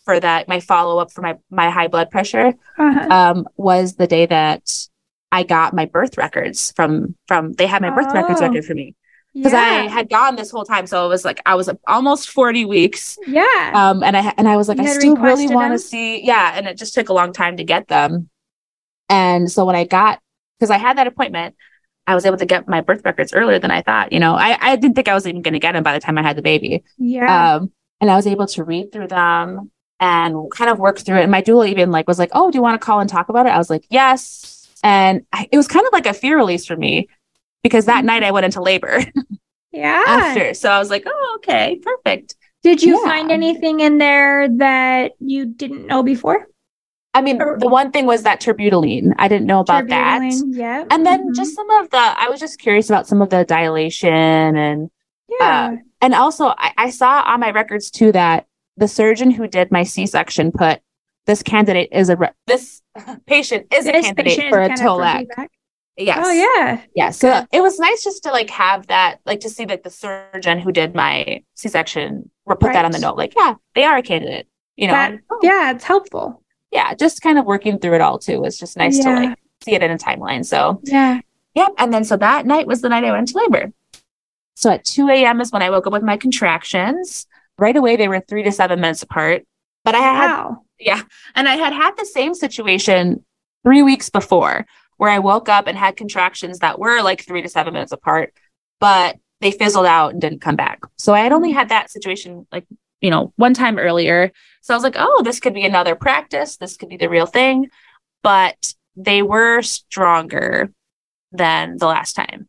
S2: for that, my follow up for my my high blood pressure uh-huh. um, was the day that I got my birth records from from they had my birth oh. records record for me because yeah. I had gone this whole time. So it was like I was almost 40 weeks.
S4: Yeah.
S2: Um, and I and I was like, you I still really want to see. Yeah, and it just took a long time to get them. And so when I got because I had that appointment, I was able to get my birth records earlier than I thought. You know, I, I didn't think I was even going to get them by the time I had the baby.
S4: Yeah.
S2: Um, and I was able to read through them and kind of work through it. And my doula even like was like, "Oh, do you want to call and talk about it?" I was like, "Yes." And I, it was kind of like a fear release for me because that night I went into labor.
S4: Yeah.
S2: After. So I was like, oh, okay, perfect.
S4: Did you yeah. find anything in there that you didn't know before?
S2: I mean, or, the one thing was that terbutaline. I didn't know about that.
S4: Yeah.
S2: And then mm-hmm. just some of the, I was just curious about some of the dilation and,
S4: yeah. Uh,
S2: and also I, I saw on my records too that the surgeon who did my C-section put this candidate is a, re- this patient is this a candidate for a TOLAC. Yes.
S4: Oh yeah.
S2: Yeah. So Good. it was nice just to like have that, like to see that the surgeon who did my C-section put right. that on the note. Like, yeah, they are a candidate. You know. That,
S4: oh. Yeah, it's helpful.
S2: Yeah, just kind of working through it all too was just nice yeah. to like see it in a timeline. So
S4: yeah.
S2: Yep. And then so that night was the night I went into labor. So at 2 a.m. is when I woke up with my contractions. Right away, they were three to seven minutes apart. But I had, wow. yeah, and I had had the same situation three weeks before where I woke up and had contractions that were like three to seven minutes apart, but they fizzled out and didn't come back. So I had only had that situation like, you know, one time earlier. So I was like, oh, this could be another practice. This could be the real thing. But they were stronger than the last time.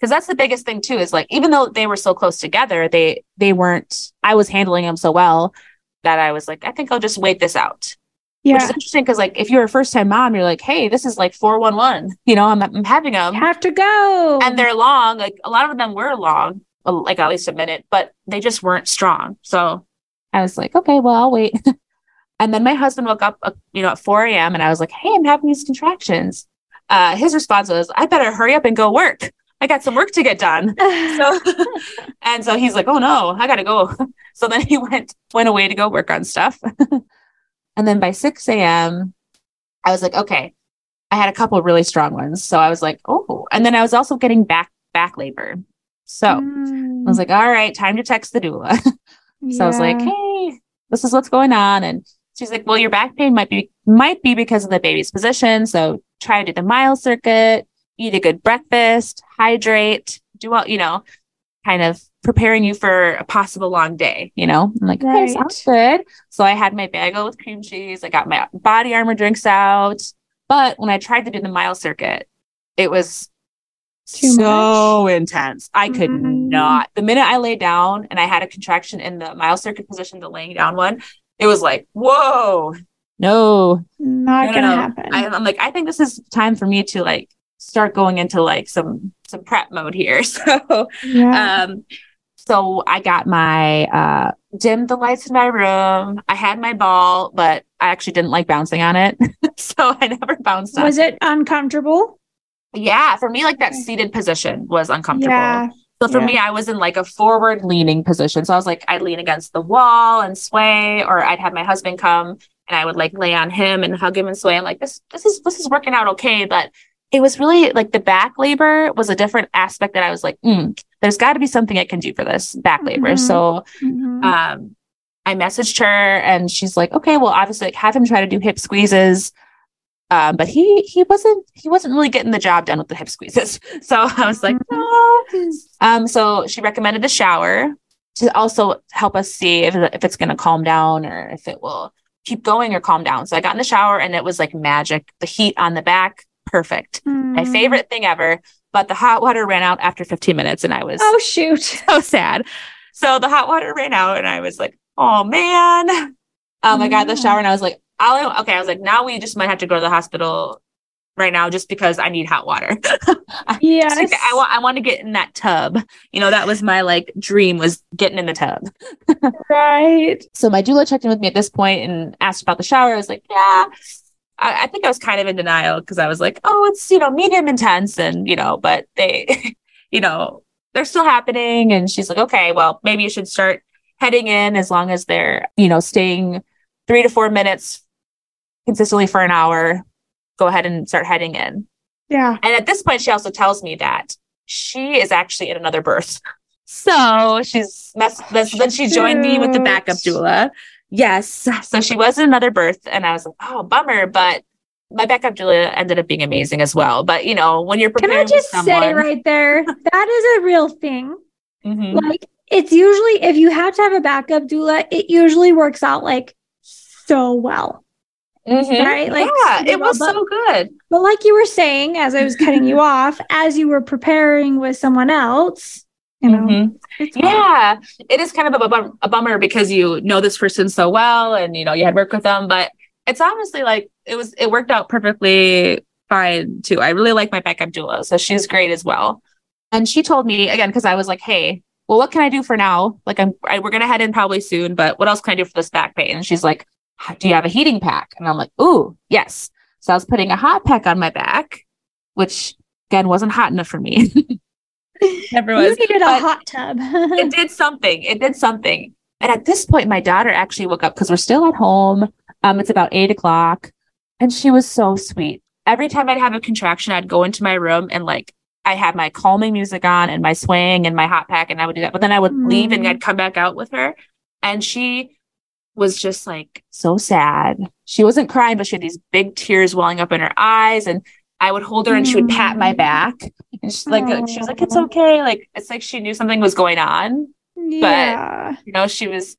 S2: Because that's the biggest thing too, is like even though they were so close together, they they weren't I was handling them so well that I was like, I think I'll just wait this out. Yeah. Which is interesting because, like, if you're a first time mom, you're like, hey, this is like 411. You know, I'm, I'm having them.
S4: have to go.
S2: And they're long. Like, a lot of them were long, like at least a minute, but they just weren't strong. So I was like, okay, well, I'll wait. and then my husband woke up, uh, you know, at 4 a.m. and I was like, hey, I'm having these contractions. Uh, his response was, I better hurry up and go work. I got some work to get done. so, and so he's like, oh no, I got to go. So then he went, went away to go work on stuff. And then by 6 a.m., I was like, okay, I had a couple really strong ones. So I was like, oh, and then I was also getting back back labor. So mm. I was like, all right, time to text the doula. so yeah. I was like, hey, this is what's going on. And she's like, well, your back pain might be might be because of the baby's position. So try to do the mile circuit, eat a good breakfast, hydrate, do all, you know, kind of preparing you for a possible long day, you know? I'm like, right. okay, sounds good. So I had my bagel with cream cheese. I got my body armor drinks out. But when I tried to do the mile circuit, it was Too so much. intense. I could mm-hmm. not. The minute I laid down and I had a contraction in the mile circuit position, the laying down one, it was like, whoa, no,
S4: not no, gonna no. happen.
S2: I, I'm like, I think this is time for me to like start going into like some some prep mode here. So yeah. um so I got my uh dimmed the lights in my room. I had my ball, but I actually didn't like bouncing on it. so I never bounced
S4: Was it uncomfortable?
S2: Yeah, for me like that seated position was uncomfortable. Yeah. So for yeah. me, I was in like a forward leaning position. So I was like, I'd lean against the wall and sway, or I'd have my husband come and I would like lay on him and hug him and sway. I'm like, this, this is, this is working out okay. But it was really like the back labor was a different aspect that I was like, mm, there's got to be something I can do for this back labor. Mm-hmm. So, mm-hmm. um, I messaged her and she's like, okay, well, obviously like, have him try to do hip squeezes. Um, but he he wasn't he wasn't really getting the job done with the hip squeezes. So I was like, no. Um, so she recommended a shower to also help us see if, if it's going to calm down or if it will keep going or calm down. So I got in the shower and it was like magic. The heat on the back, perfect. Mm. My favorite thing ever. But the hot water ran out after 15 minutes and I was
S4: oh shoot
S2: so sad. So the hot water ran out and I was like, oh man. Um, I got the shower and I was like, I'll, okay, I was like, now we just might have to go to the hospital right now just because I need hot water.
S4: yes.
S2: I want I want to get in that tub. You know, that was my like dream was getting in the tub.
S4: right.
S2: So my doula checked in with me at this point and asked about the shower. I was like, yeah. I, I think I was kind of in denial because I was like, oh, it's you know, medium intense and you know, but they you know, they're still happening. And she's like, okay, well, maybe you should start heading in as long as they're, you know, staying three to four minutes consistently for an hour, go ahead and start heading in.
S4: Yeah.
S2: And at this point, she also tells me that she is actually in another birth. So she's mess- then she joined me with the backup doula. Yes. So she was in another birth, and I was like, oh, bummer. But my backup doula ended up being amazing as well. But you know, when you're preparing,
S4: can I just someone... say right there that is a real thing. Mm-hmm. Like it's usually if you have to have a backup doula, it usually works out like so well.
S2: Mm-hmm. Right? Like, yeah, it was but, so good.
S4: But like you were saying, as I was cutting you off, as you were preparing with someone else, you know,
S2: mm-hmm. yeah, it is kind of a, bum- a bummer because you know this person so well and you know you had worked with them, but it's honestly like it was it worked out perfectly fine too. I really like my backup doula, so she's great as well. And she told me again because I was like, hey, well, what can I do for now? Like, I'm I, we're gonna head in probably soon, but what else can I do for this back pain? And she's like, do you have a heating pack? And I'm like, ooh, yes. So I was putting a hot pack on my back, which again wasn't hot enough for me.
S4: Never was. You needed a hot tub.
S2: it did something. It did something. And at this point, my daughter actually woke up because we're still at home. Um, it's about eight o'clock, and she was so sweet. Every time I'd have a contraction, I'd go into my room and like I had my calming music on and my swing and my hot pack, and I would do that. But then I would mm. leave and mm. I'd come back out with her, and she was just like so sad. She wasn't crying, but she had these big tears welling up in her eyes. And I would hold her and she would pat my back. And she's like, Aww. she was like, it's okay. Like, it's like she knew something was going on. Yeah. But, you know, she was,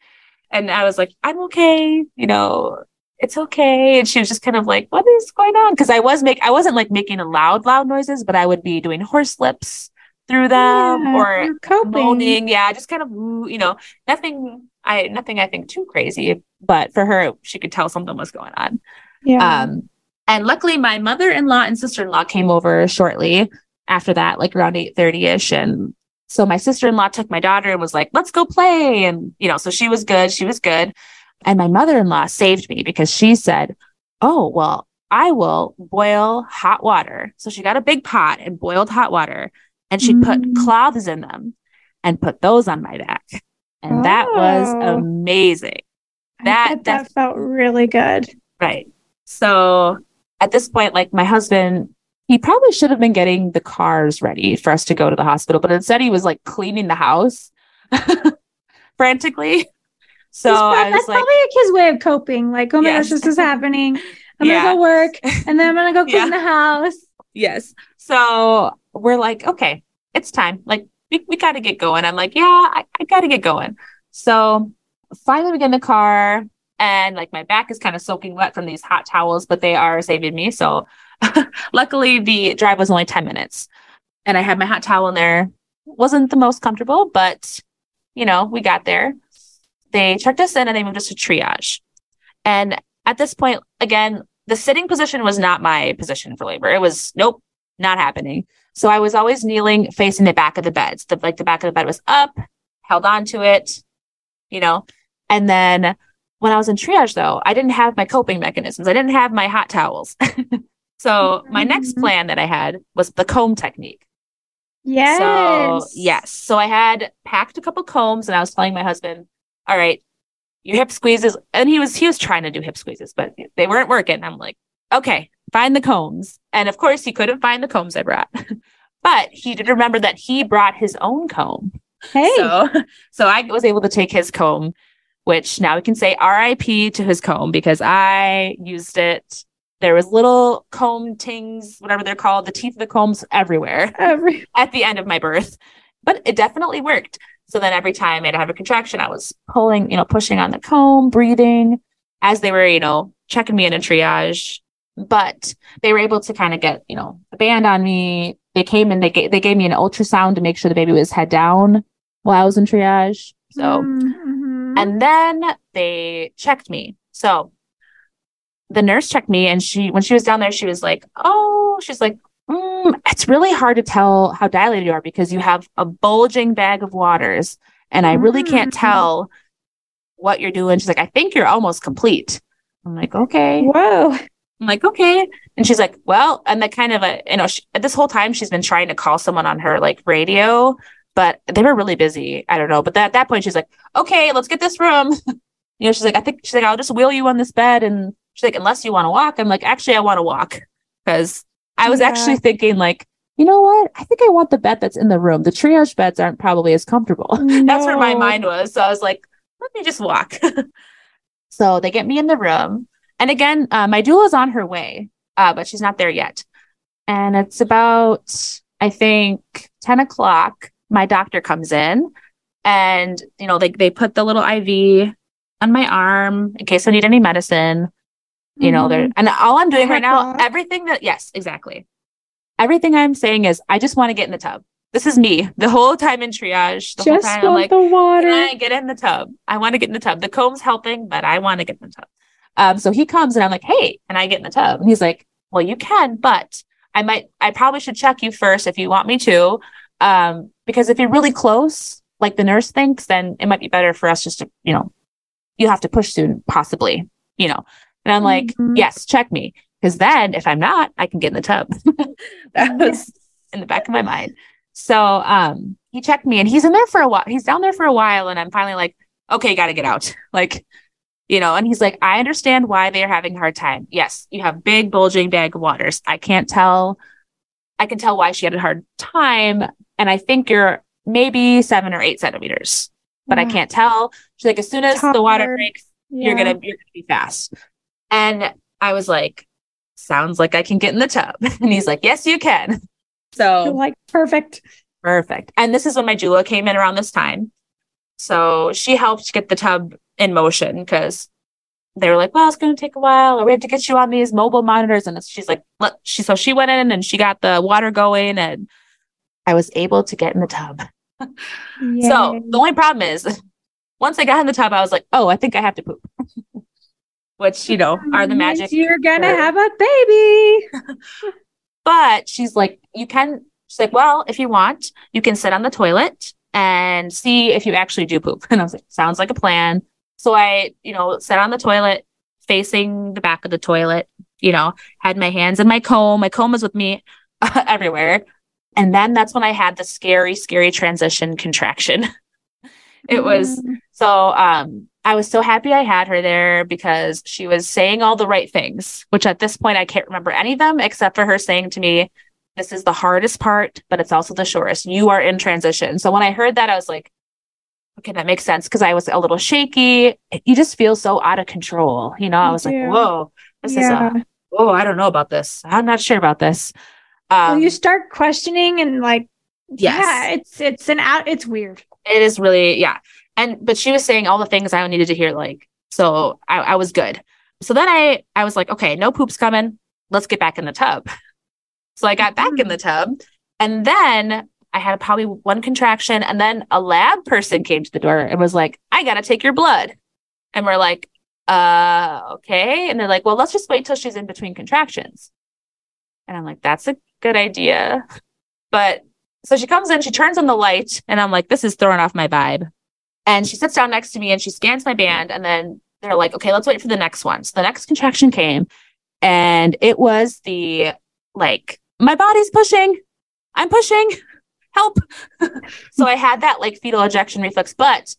S2: and I was like, I'm okay. You know, it's okay. And she was just kind of like, what is going on? Cause I was make, I wasn't like making a loud, loud noises, but I would be doing horse lips through them yeah, or moaning. Yeah. Just kind of, you know, nothing I nothing I think too crazy, but for her, she could tell something was going on.
S4: Yeah. Um,
S2: and luckily, my mother-in-law and sister-in-law came over shortly after that, like around eight thirty ish, and so my sister-in-law took my daughter and was like, "Let's go play," and you know, so she was good. She was good, and my mother-in-law saved me because she said, "Oh well." I will boil hot water. So she got a big pot and boiled hot water and she mm. put cloths in them and put those on my back and oh. that was oh. amazing.
S4: That that felt really good.
S2: Right. So at this point, like my husband, he probably should have been getting the cars ready for us to go to the hospital, but instead he was like cleaning the house frantically. So
S4: probably, that's like, probably like his way of coping. Like, oh my yes. gosh, this is happening. I'm gonna go work and then I'm gonna go clean yeah. the house.
S2: Yes. So we're like, okay, it's time. Like we, we got to get going. I'm like, yeah, I, I got to get going. So finally we get in the car and like my back is kind of soaking wet from these hot towels, but they are saving me. So luckily the drive was only 10 minutes and I had my hot towel in there. Wasn't the most comfortable, but you know, we got there. They checked us in and they moved us to triage. And at this point, again, the sitting position was not my position for labor. It was, nope, not happening. So I was always kneeling facing the back of the bed. So the, like the back of the bed was up, held on to it, you know. And then when I was in triage though, I didn't have my coping mechanisms. I didn't have my hot towels. so my next mm-hmm. plan that I had was the comb technique.
S4: Yes.
S2: So yes. So I had packed a couple combs and I was telling my husband, all right, your hip squeezes. And he was he was trying to do hip squeezes, but they weren't working. I'm like, okay, find the combs. And of course, he couldn't find the combs I brought, but he did remember that he brought his own comb.
S4: Hey.
S2: So, so I was able to take his comb which now we can say RIP to his comb because I used it. There was little comb tings, whatever they're called, the teeth of the combs everywhere Every- at the end of my birth. But it definitely worked. So then every time I'd have a contraction, I was pulling, you know, pushing on the comb, breathing as they were, you know, checking me in a triage. But they were able to kind of get, you know, a band on me. They came and they gave, they gave me an ultrasound to make sure the baby was head down while I was in triage. So, mm-hmm. And then they checked me. So the nurse checked me and she, when she was down there, she was like, Oh, she's like, mm, it's really hard to tell how dilated you are because you have a bulging bag of waters and I really can't mm. tell what you're doing. She's like, I think you're almost complete. I'm like, okay.
S4: Whoa.
S2: I'm like, okay. And she's like, well, and that kind of a, you know, she, this whole time she's been trying to call someone on her like radio, but they were really busy. I don't know. But that, at that point, she's like, okay, let's get this room. you know, she's like, I think she's like, I'll just wheel you on this bed. And she's like, unless you want to walk. I'm like, actually, I want to walk because I was yeah. actually thinking like, you know what? I think I want the bed that's in the room. The triage beds aren't probably as comfortable. No. that's where my mind was. So I was like, let me just walk. so they get me in the room. And again, uh, my doula is on her way, uh, but she's not there yet. And it's about, I think, 10 o'clock. My doctor comes in and, you know, they, they put the little IV on my arm in case I need any medicine. You know, they're, mm-hmm. and all I'm doing right now, everything that, yes, exactly. Everything I'm saying is, I just want to get in the tub. This is me the whole time in triage. The just whole time I'm like, the water. Can I get in the tub? I want to get in the tub. The comb's helping, but I want to get in the tub. Um, so he comes and I'm like, hey, and I get in the tub? And he's like, well, you can, but I might, I probably should check you first if you want me to. Um, because if you're really close, like the nurse thinks, then it might be better for us just to, you know, you have to push soon, possibly, you know. And I'm like, mm-hmm. yes, check me. Because then if I'm not, I can get in the tub. that was in the back of my mind. So um he checked me and he's in there for a while. He's down there for a while. And I'm finally like, okay, gotta get out. Like, you know, and he's like, I understand why they're having a hard time. Yes, you have big bulging bag of waters. I can't tell. I can tell why she had a hard time. And I think you're maybe seven or eight centimeters, but yeah. I can't tell. She's like, as soon as the water breaks, yeah. you're gonna you're gonna be fast. And I was like, sounds like I can get in the tub. And he's like, yes, you can. So
S4: You're like perfect.
S2: Perfect. And this is when my doula came in around this time. So she helped get the tub in motion because they were like, well, it's going to take a while, or we have to get you on these mobile monitors. And she's like, Let, she, so she went in and she got the water going, and I was able to get in the tub. so the only problem is, once I got in the tub, I was like, oh, I think I have to poop. Which, you know, are the magic.
S4: You're going to have a baby.
S2: but she's like, you can, she's like, well, if you want, you can sit on the toilet and see if you actually do poop. And I was like, sounds like a plan. So I, you know, sat on the toilet facing the back of the toilet, you know, had my hands in my comb. My comb was with me everywhere. And then that's when I had the scary, scary transition contraction. it was mm. so um I was so happy I had her there because she was saying all the right things, which at this point I can't remember any of them except for her saying to me, This is the hardest part, but it's also the shortest. You are in transition. So when I heard that, I was like, Okay, that makes sense because I was a little shaky. You just feel so out of control. You know, I was like, Whoa, this yeah. is a, oh, I don't know about this. I'm not sure about this.
S4: Um, well, you start questioning and like, yes. yeah, it's, it's an out, it's weird.
S2: It is really, yeah. And but she was saying all the things I needed to hear, like, so I, I was good. So then I I was like, okay, no poops coming. Let's get back in the tub. So I got back in the tub. And then I had probably one contraction. And then a lab person came to the door and was like, I gotta take your blood. And we're like, uh, okay. And they're like, well, let's just wait till she's in between contractions. And I'm like, that's a good idea. But so she comes in, she turns on the light, and I'm like, this is throwing off my vibe. And she sits down next to me and she scans my band. And then they're like, okay, let's wait for the next one. So the next contraction came and it was the like, my body's pushing. I'm pushing. Help. so I had that like fetal ejection reflex, but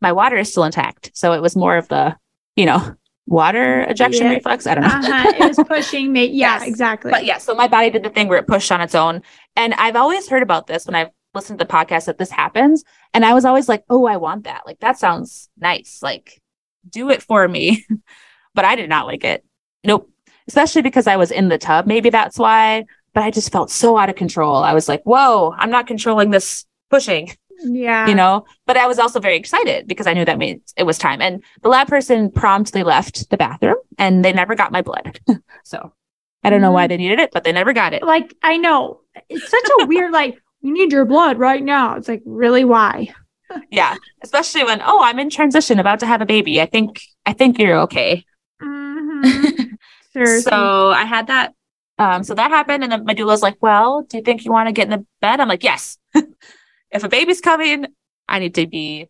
S2: my water is still intact. So it was more of the, you know, water ejection yeah. reflex. I don't know.
S4: uh-huh. It was pushing me. Yeah, yes. exactly.
S2: But yeah, so my body did the thing where it pushed on its own. And I've always heard about this when I've listened to the podcast that this happens. And I was always like, oh, I want that. Like, that sounds nice. Like, do it for me. but I did not like it. Nope. Especially because I was in the tub. Maybe that's why. But I just felt so out of control. I was like, whoa, I'm not controlling this pushing.
S1: Yeah.
S2: You know, but I was also very excited because I knew that means it was time. And the lab person promptly left the bathroom and they never got my blood. so I don't know why they needed it, but they never got it.
S1: Like, I know it's such a weird, like, we need your blood right now. It's like, really, why?
S2: yeah. Especially when, oh, I'm in transition, about to have a baby. I think, I think you're okay. Mm-hmm. sure. so I had that. Um, so that happened. And then my doula's like, well, do you think you want to get in the bed? I'm like, yes. If a baby's coming, I need to be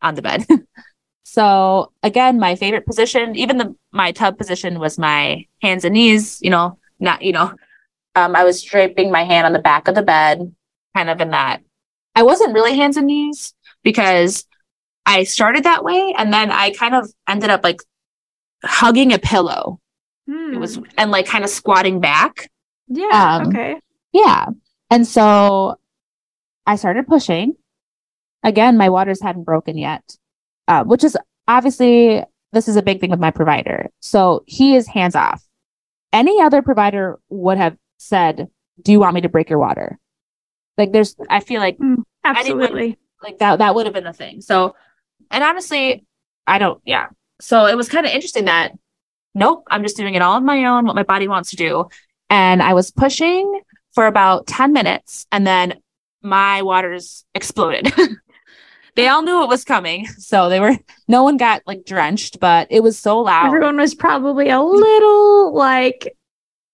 S2: on the bed. so again, my favorite position, even the my tub position was my hands and knees, you know, not, you know, um, I was draping my hand on the back of the bed, kind of in that. I wasn't really hands and knees because I started that way and then I kind of ended up like hugging a pillow. Hmm. It was hmm. and like kind of squatting back.
S1: Yeah. Um, okay.
S2: Yeah. And so I started pushing. Again, my waters hadn't broken yet, uh, which is obviously this is a big thing with my provider. So he is hands off. Any other provider would have said, "Do you want me to break your water?" Like there's, I feel like
S1: mm, absolutely anyone,
S2: like that. That would have been the thing. So, and honestly, I don't. Yeah. So it was kind of interesting that nope, I'm just doing it all on my own, what my body wants to do. And I was pushing for about 10 minutes and then my waters exploded. they all knew it was coming. So they were, no one got like drenched, but it was so loud.
S1: Everyone was probably a little like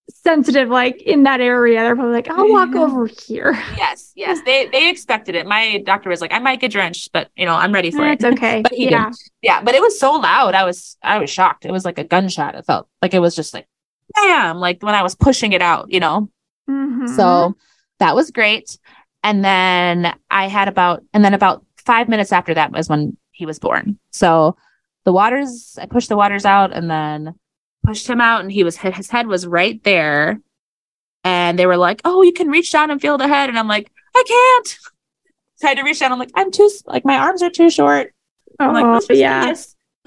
S1: sensitive, like in that area. They're probably like, I'll walk over here.
S2: Yes, yes. They they expected it. My doctor was like, I might get drenched, but you know, I'm ready for
S1: it's
S2: it.
S1: It's okay.
S2: but he yeah. Didn't. Yeah. But it was so loud. I was I was shocked. It was like a gunshot. It felt like it was just like bam, like when I was pushing it out, you know. Mm-hmm. So that was great. And then I had about, and then about five minutes after that was when he was born. So the waters, I pushed the waters out and then pushed him out, and he was, his head was right there. And they were like, oh, you can reach down and feel the head. And I'm like, I can't. So I had to reach down. I'm like, I'm too, like, my arms are too short. I'm
S1: like, oh, yeah.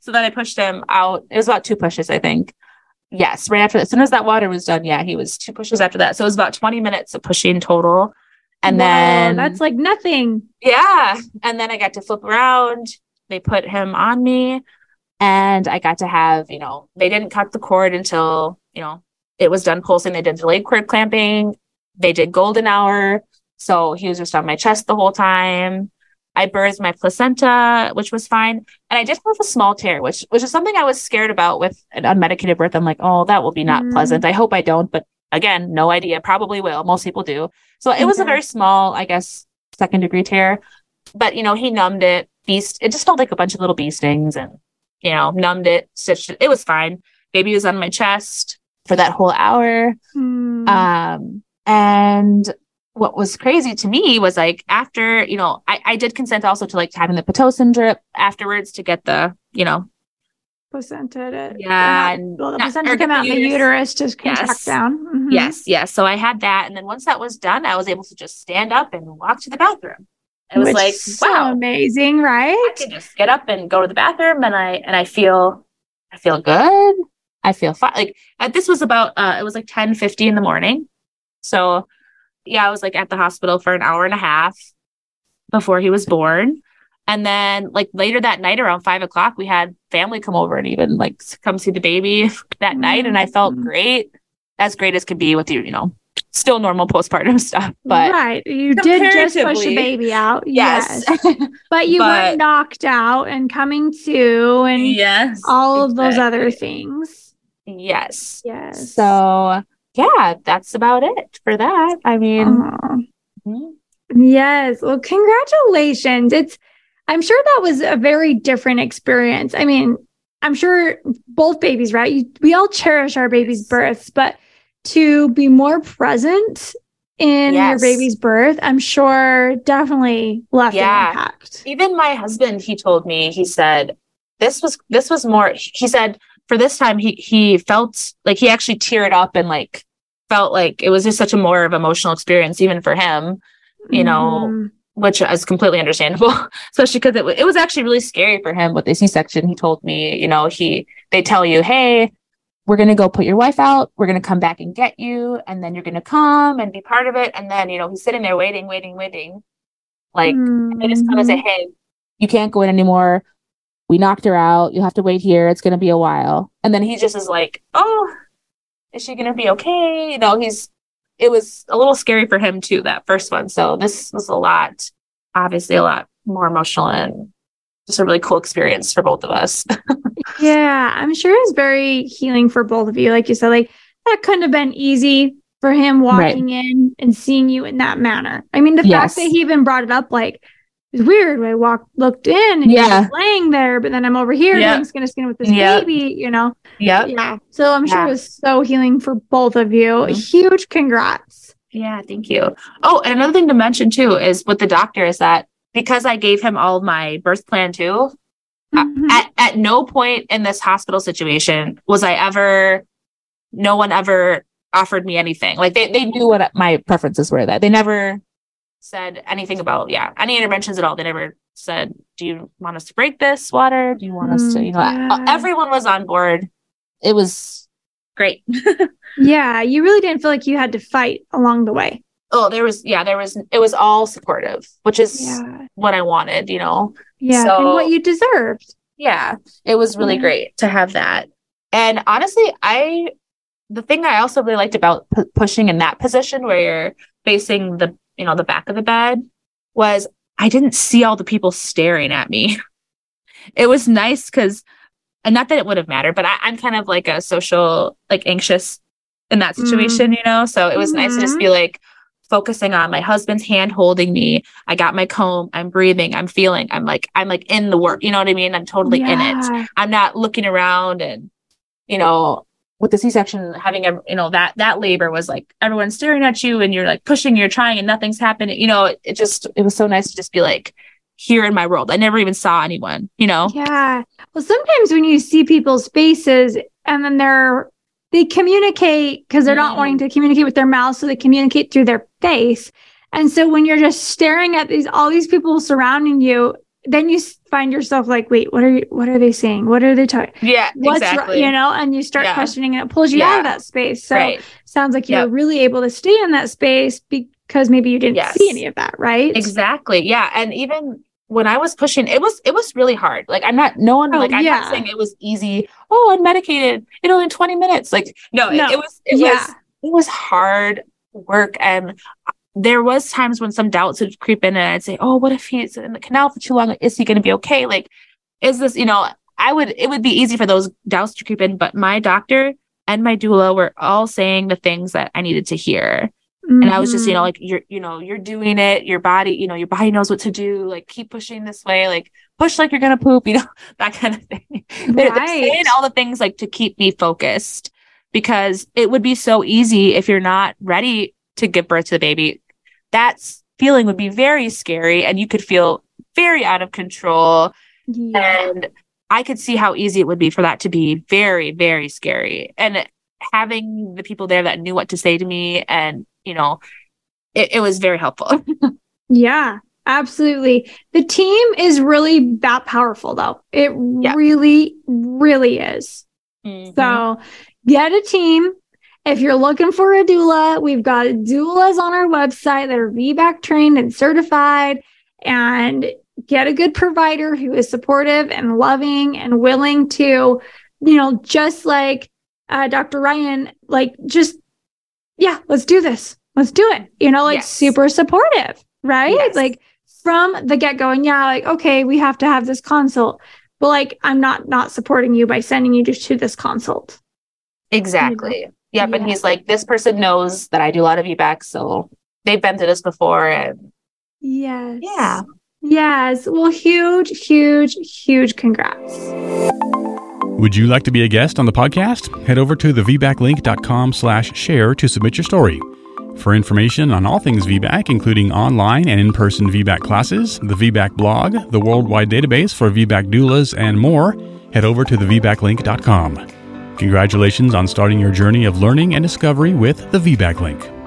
S2: so then I pushed him out. It was about two pushes, I think. Yes, right after that. As soon as that water was done, yeah, he was two pushes after that. So it was about 20 minutes of pushing total. And wow, then
S1: that's like nothing.
S2: Yeah. And then I got to flip around. They put him on me and I got to have, you know, they didn't cut the cord until, you know, it was done pulsing. They did delayed cord clamping. They did golden hour. So he was just on my chest the whole time. I birthed my placenta, which was fine. And I did have a small tear, which which is something I was scared about with an unmedicated birth. I'm like, oh, that will be not mm. pleasant. I hope I don't, but again, no idea. Probably will. Most people do. So it was a very small, I guess, second degree tear. But you know, he numbed it, beast. It just felt like a bunch of little bee stings, and you know, numbed it, stitched it. It was fine. Baby was on my chest for that whole hour. Mm. Um, and what was crazy to me was like after, you know, I, I did consent also to like having the Pitocin drip afterwards to get the, you know,
S1: placenta.
S2: yeah, and
S1: well, the placenta come out the uterus, just contract yes. down.
S2: Mm-hmm. Yes, yes. So I had that, and then once that was done, I was able to just stand up and walk to the bathroom. It was Which like so wow,
S1: amazing, right? I
S2: can just get up and go to the bathroom, and I and I feel, I feel good. I feel fine. Like uh, this was about, uh, it was like ten fifty in the morning. So, yeah, I was like at the hospital for an hour and a half before he was born. And then like later that night around five o'clock, we had family come over and even like come see the baby that mm-hmm. night. And I felt mm-hmm. great, as great as could be with you, you know, still normal postpartum stuff. But
S1: right. You did just push a baby out. Yes. yes. but you but, weren't knocked out and coming to and
S2: yes,
S1: all exactly. of those other things.
S2: Yes.
S1: Yes.
S2: So yeah, that's about it for that. I mean,
S1: mm-hmm. yes. Well, congratulations. It's I'm sure that was a very different experience. I mean, I'm sure both babies, right? You, we all cherish our baby's births, but to be more present in yes. your baby's birth, I'm sure definitely left yeah. an impact.
S2: Even my husband, he told me, he said, this was this was more he said for this time he he felt like he actually teared up and like felt like it was just such a more of emotional experience even for him you know mm-hmm which is completely understandable, especially because it, it was actually really scary for him with the C-section. He told me, you know, he they tell you, hey, we're gonna go put your wife out. We're gonna come back and get you, and then you're gonna come and be part of it. And then you know he's sitting there waiting, waiting, waiting. Like mm-hmm. they just come and say, hey, you can't go in anymore. We knocked her out. You'll have to wait here. It's gonna be a while. And then he just is like, oh, is she gonna be okay? You know, he's it was a little scary for him too, that first one. So this was a lot, obviously a lot more emotional and just a really cool experience for both of us.
S1: yeah, I'm sure it's very healing for both of you. Like you said, like that couldn't have been easy for him walking right. in and seeing you in that manner. I mean, the yes. fact that he even brought it up, like, it's weird. I walked, looked in, and yeah, laying there, but then I'm over here yep. doing skin to skin with this yep. baby. You know,
S2: yep.
S1: yeah. So I'm sure yeah. it was so healing for both of you. Mm-hmm. Huge congrats.
S2: Yeah, thank you. Oh, and another thing to mention too is with the doctor is that because I gave him all my birth plan too. Mm-hmm. At at no point in this hospital situation was I ever. No one ever offered me anything. Like they they knew what my preferences were. That they never said anything about yeah any interventions at all. They never said, "Do you want us to break this water? Do you want us to?" You know, mm, yeah. everyone was on board. It was great.
S1: yeah, you really didn't feel like you had to fight along the way.
S2: Oh, there was yeah, there was it was all supportive, which is yeah. what I wanted. You know,
S1: yeah, so, and what you deserved.
S2: Yeah, it was really yeah. great to have that. And honestly, I the thing I also really liked about p- pushing in that position where you're facing the you know, the back of the bed was I didn't see all the people staring at me. it was nice because, and not that it would have mattered, but I, am kind of like a social, like anxious in that situation, mm. you know? So it was mm-hmm. nice to just be mm-hmm. like focusing on my husband's hand holding me. I got my comb. I'm breathing. I'm feeling. I'm like, I'm like in the work. You know what I mean? I'm totally yeah. in it. I'm not looking around and, you know, with the C-section having a you know that that labor was like everyone's staring at you and you're like pushing you're trying and nothing's happening you know it just it was so nice to just be like here in my world. I never even saw anyone you know?
S1: Yeah. Well sometimes when you see people's faces and then they're they communicate because they're not mm-hmm. wanting to communicate with their mouth so they communicate through their face. And so when you're just staring at these all these people surrounding you then you find yourself like, wait, what are you, what are they saying? What are they talking?
S2: Yeah, What's exactly.
S1: you know, and you start yeah. questioning and it pulls you yeah. out of that space. So right. sounds like you're yep. really able to stay in that space because maybe you didn't yes. see any of that, right?
S2: Exactly. Yeah. And even when I was pushing, it was, it was really hard. Like I'm not, no one, oh, like I'm yeah. not saying it was easy. Oh, I'm medicated, you know, in 20 minutes. Like, no, no. It, it was, it was, it was hard work. And there was times when some doubts would creep in and I'd say, Oh, what if he's in the canal for too long? Is he going to be okay? Like, is this, you know, I would, it would be easy for those doubts to creep in, but my doctor and my doula were all saying the things that I needed to hear. Mm-hmm. And I was just, you know, mm-hmm. like you're, you know, you're doing it. Your body, you know, your body knows what to do. Like keep pushing this way. Like push like you're gonna poop. You know, that kind of thing. Right. They're, they're saying all the things like to keep me focused because it would be so easy if you're not ready to give birth to the baby that feeling would be very scary and you could feel very out of control. Yeah. And I could see how easy it would be for that to be very, very scary. And having the people there that knew what to say to me and, you know, it, it was very helpful.
S1: yeah, absolutely. The team is really that powerful though. It yeah. really, really is. Mm-hmm. So get a team, if you're looking for a doula, we've got doulas on our website that are VBAC trained and certified and get a good provider who is supportive and loving and willing to, you know, just like uh, Dr. Ryan, like just, yeah, let's do this. Let's do it. You know, like yes. super supportive, right? Yes. Like from the get go. And yeah, like, okay, we have to have this consult. But like, I'm not not supporting you by sending you just to this consult.
S2: Exactly. Yep. Yeah. And he's like, this person knows that I do a lot of VBAC. So they've been through this before. And
S1: yes.
S2: Yeah.
S1: Yes. Well, huge, huge, huge congrats.
S3: Would you like to be a guest on the podcast? Head over to thevbaclink.com slash share to submit your story. For information on all things VBAC, including online and in-person VBAC classes, the VBAC blog, the worldwide database for VBAC doulas, and more, head over to thevbaclink.com. Congratulations on starting your journey of learning and discovery with the VBAC Link.